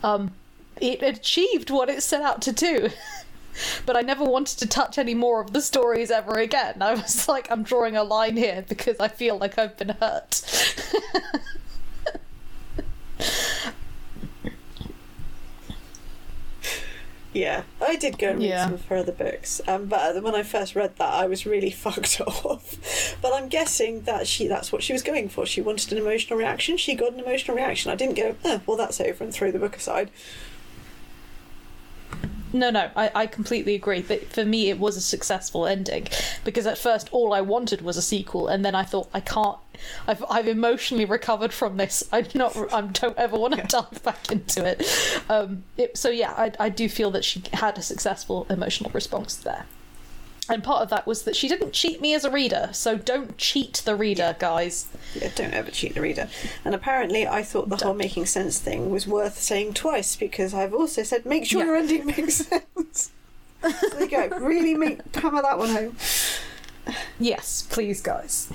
Um, it achieved what it set out to do. but I never wanted to touch any more of the stories ever again. I was like, I'm drawing a line here because I feel like I've been hurt. Yeah, I did go and read Yeah. some further books, um, but when I first read that, I was really fucked off. But I'm guessing that she—that's what she was going for. She wanted an emotional reaction. She got an emotional reaction. I didn't go, oh, well, that's over, and throw the book aside. No, no, I, I completely agree. But for me, it was a successful ending because at first all I wanted was a sequel, and then I thought I can't. I've I've emotionally recovered from this. I do not. I don't ever want to dive back into it. Um, it so yeah, I I do feel that she had a successful emotional response there. And part of that was that she didn't cheat me as a reader, so don't cheat the reader, guys. Yeah, don't ever cheat the reader. And apparently, I thought the whole making sense thing was worth saying twice because I've also said make sure Yeah. your ending makes sense. there you go. Really make hammer that one home. Yes, please, guys.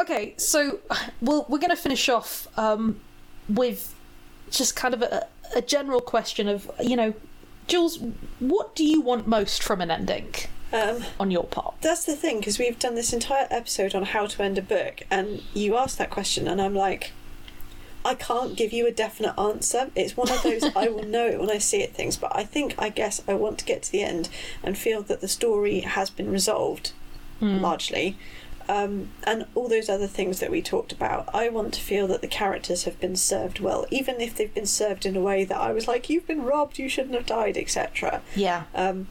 Okay, so well, we're going to finish off um, with just kind of a, a general question of, you know, Jules, what do you want most from an ending Um, on your part? that's the thing because we've done this entire episode on how to end a book, and you asked that question, and I'm like, I can't give you a definite answer. It's one of those I will know it when I see it things, but I think I guess I want to get to the end and feel that the story has been resolved largely. Um, and all those other things that we talked about, I want to feel that the characters have been served well, even if they've been served in a way that I was like, "You've been robbed, you shouldn't have died," etc. Yeah. Um,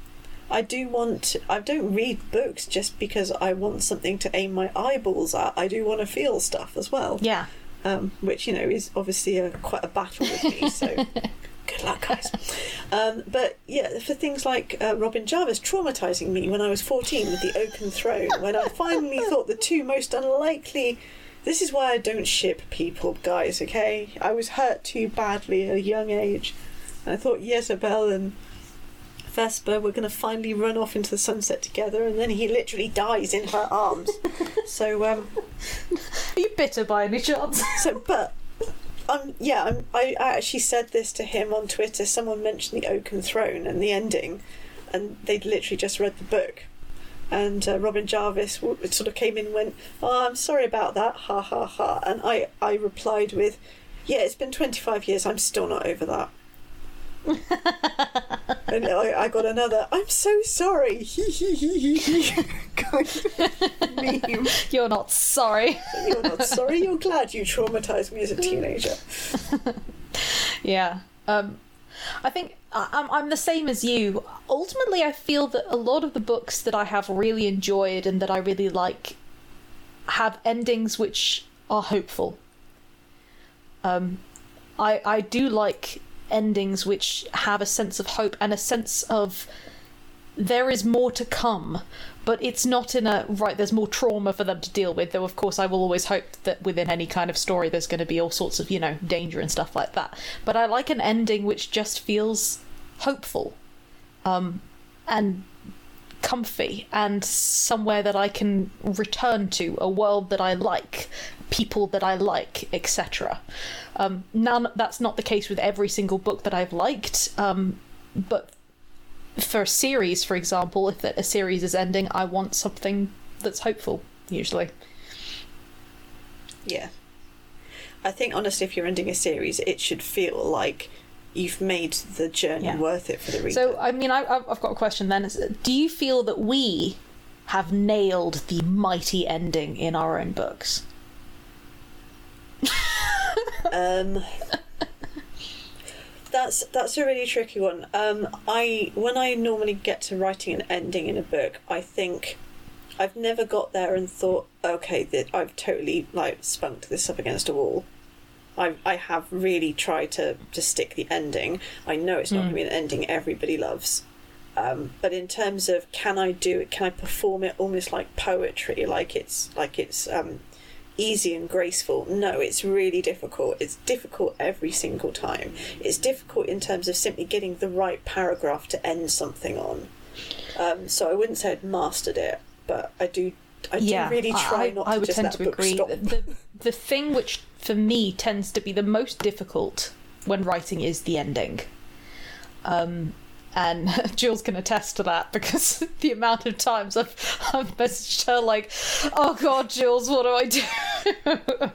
I do want. I don't read books just because I want something to aim my eyeballs at. I do want to feel stuff as well. Yeah. Um, which you know is obviously a, quite a battle with me. So good luck, guys. Um, but yeah, for things like uh, Robin Jarvis traumatizing me when I was fourteen with the Oaken Throne, when I finally thought the two most unlikely. This is why I don't ship people, guys. Okay, I was hurt too badly at a young age. And I thought Jezebel and Vesper were going to finally run off into the sunset together, and then he literally dies in her arms. so, um, Are you bitter by any chance? so, but, um, yeah, I'm, I, I actually said this to him on Twitter. Someone mentioned the Oaken Throne and the ending, and they'd literally just read the book. And uh, Robin Jarvis w- sort of came in and went, "Oh, I'm sorry about that, ha ha ha." And I, I replied with, "Yeah, it's been 25 years. I'm still not over that." and I, I got another. I'm so sorry. meme. You're not sorry. You're not sorry. You're glad you traumatized me as a teenager. Yeah. Um, I think I- I'm, I'm the same as you. Ultimately, I feel that a lot of the books that I have really enjoyed and that I really like have endings which are hopeful. Um, I I do like endings which have a sense of hope and a sense of there is more to come, but it's not in a right. There's more trauma for them to deal with. Though, of course, I will always hope that within any kind of story, there's going to be all sorts of you know danger and stuff like that. But I like an ending which just feels hopeful, um, and comfy, and somewhere that I can return to, a world that I like, people that I like, etc. Um, none. That's not the case with every single book that I've liked, um, but for a series, for example, if a series is ending, I want something that's hopeful. Usually, Yeah. I think honestly, if you're ending a series, it should feel like you've made the journey Yeah. worth it for the reader. so I mean, I, I've I've got a question. Then, do you feel that we have nailed the mighty ending in our own books? Um, that's that's a really tricky one. Um, I when I normally get to writing an ending in a book, I think I've never got there and thought, okay, that I've totally like spunked this up against a wall. I I have really tried to to stick the ending. I know it's not going to be an ending everybody loves. Um, but in terms of can I do it? Can I perform it almost like poetry, like it's like it's um, easy and graceful. No, it's really difficult. It's difficult every single time. It's difficult in terms of simply getting the right paragraph to end something on. Um, so I wouldn't say I'd mastered it, but I do. I do really try I, not I to would just tend to agree. The, the thing which, for me, tends to be the most difficult when writing is the ending. Um, and Jules can attest to that because the amount of times I've, I've messaged her like, "Oh God, Jules, what do I do?"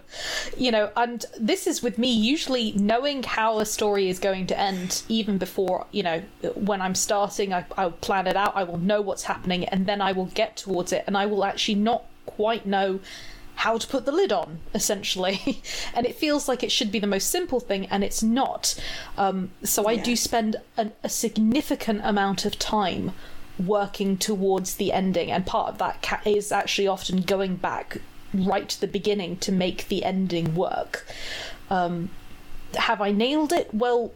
you know, and this is with me usually knowing how a story is going to end even before you know when I'm starting. I, I'll plan it out. I will know what's happening, and then I will get towards it, and I will actually not quite know how to put the lid on, essentially. and it feels like it should be the most simple thing, and it's not. Um, so I Yeah. do spend an, a significant amount of time working towards the ending, and part of that ca- is actually often going back right to the beginning to make the ending work. Um, have I nailed it? Well,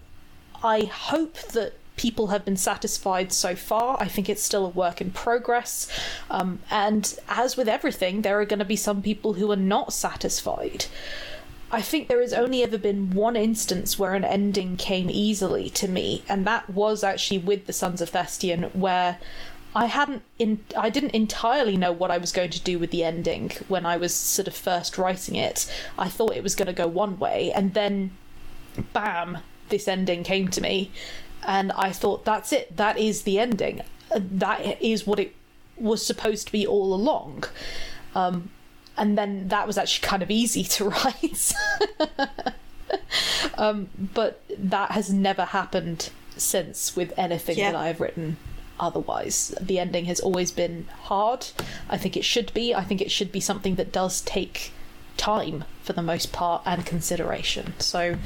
I hope that people have been satisfied so far. I think it's still a work in progress. Um, and as with everything, there are going to be some people who are not satisfied. I think there has only ever been one instance where an ending came easily to me, and that was actually with the Sons of Thestian, where I hadn't in I didn't entirely know what I was going to do with the ending when I was sort of first writing it. I thought it was going to go one way, and then bam, this ending came to me, and I thought that's it. That is the ending. That is what it was supposed to be all along. Um, and then that was actually kind of easy to write. um, but that has never happened since with anything Yeah. that I've written otherwise. The ending has always been hard. I think it should be. I think it should be something that does take time for the most part and consideration. So,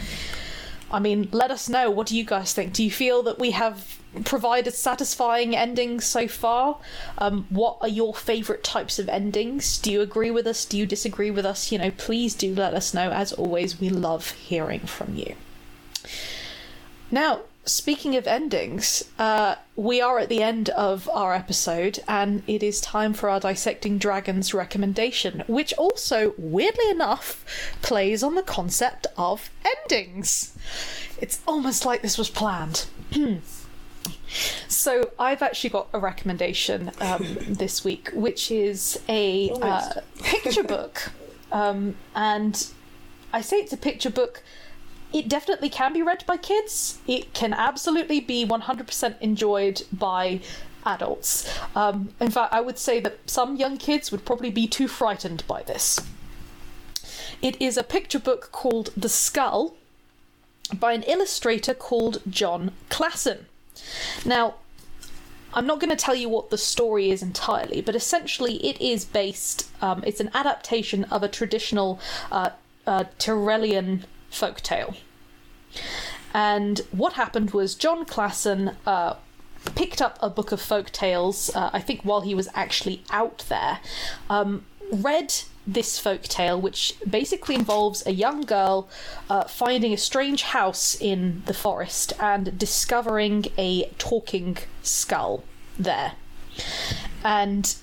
I mean, let us know. What do you guys think? Do you feel that we have provided satisfying endings so far? Um, what are your favourite types of endings? Do you agree with us? Do you disagree with us? You know, please do let us know. As always, we love hearing from you. Now, speaking of endings, uh, we are at the end of our episode, and it is time for our Dissecting Dragons recommendation, which also, weirdly enough, plays on the concept of endings. It's almost like this was planned. So I've actually got a recommendation um, this week, which is a uh, picture book, um, and I say it's a picture book. It definitely can be read by kids. It can absolutely be 100% enjoyed by adults. Um, in fact, I would say that some young kids would probably be too frightened by this. It is a picture book called The Skull by an illustrator called Jon Klassen. Now, I'm not going to tell you what the story is entirely, but essentially it is based, um, it's an adaptation of a traditional uh, uh, Tyrolean folktale. And what happened was Jon Klassen uh, picked up a book of folk tales, uh, I think while he was actually out there, um, read this folk tale, which basically involves a young girl uh, finding a strange house in the forest and discovering a talking skull there. And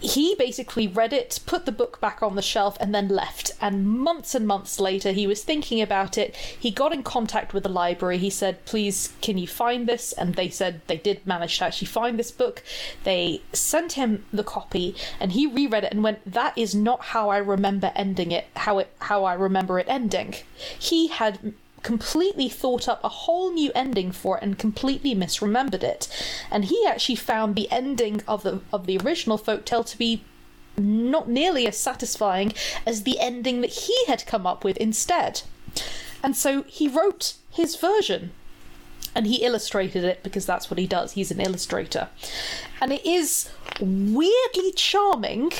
he basically read it, put the book back on the shelf, and then left. And months and months later, he was thinking about it. He got in contact with the library. He said, Please, can you find this? And they said they did manage to actually find this book. They sent him the copy, and he reread it and went, That is not how I remember ending it, how, it, how I remember it ending. He had completely thought up a whole new ending for it and completely misremembered it. And he actually found the ending of the of the original folktale to be not nearly as satisfying as the ending that he had come up with instead. And so he wrote his version and he illustrated it because that's what he does. He's an illustrator. And it is weirdly charming,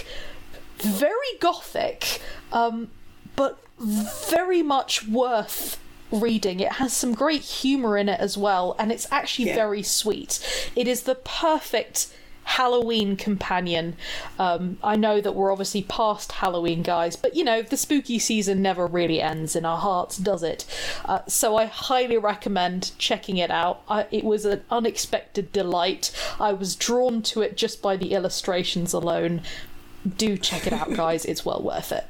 very gothic, um, but very much worth reading. It has some great humour in it as well, and it's actually Yeah. very sweet. It is the perfect Halloween companion. Um, I know that we're obviously past Halloween, guys, but you know, the spooky season never really ends in our hearts, does it? Uh, so I highly recommend checking it out. I, it was an unexpected delight. I was drawn to it just by the illustrations alone. Do check it out, guys. It's well worth it.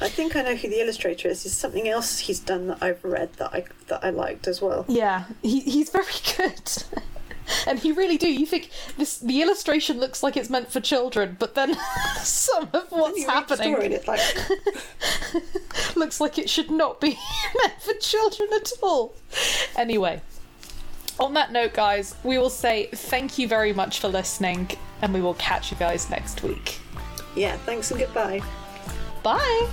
I think I know who the illustrator is. There's something else he's done that I've read that I that I liked as well. Yeah, he, he's very good. and he really do. You think this the illustration looks like it's meant for children, but then some of what's You read the happening like, looks like it should not be meant for children at all. Anyway, on that note, guys, we will say thank you very much for listening, and we will catch you guys next week. yeah, thanks and goodbye. Bye!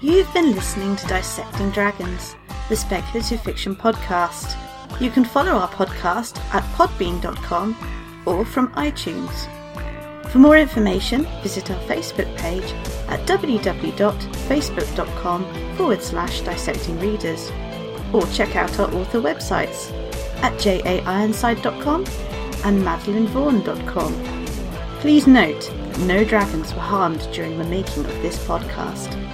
You've been listening to Dissecting Dragons. the Speculative Fiction Podcast. You can follow our podcast at podbean.com or from iTunes. For more information, visit our Facebook page at www.facebook.com forward slash dissecting readers or check out our author websites at jaironside.com and madeleinevaughan.com. Please note that no dragons were harmed during the making of this podcast.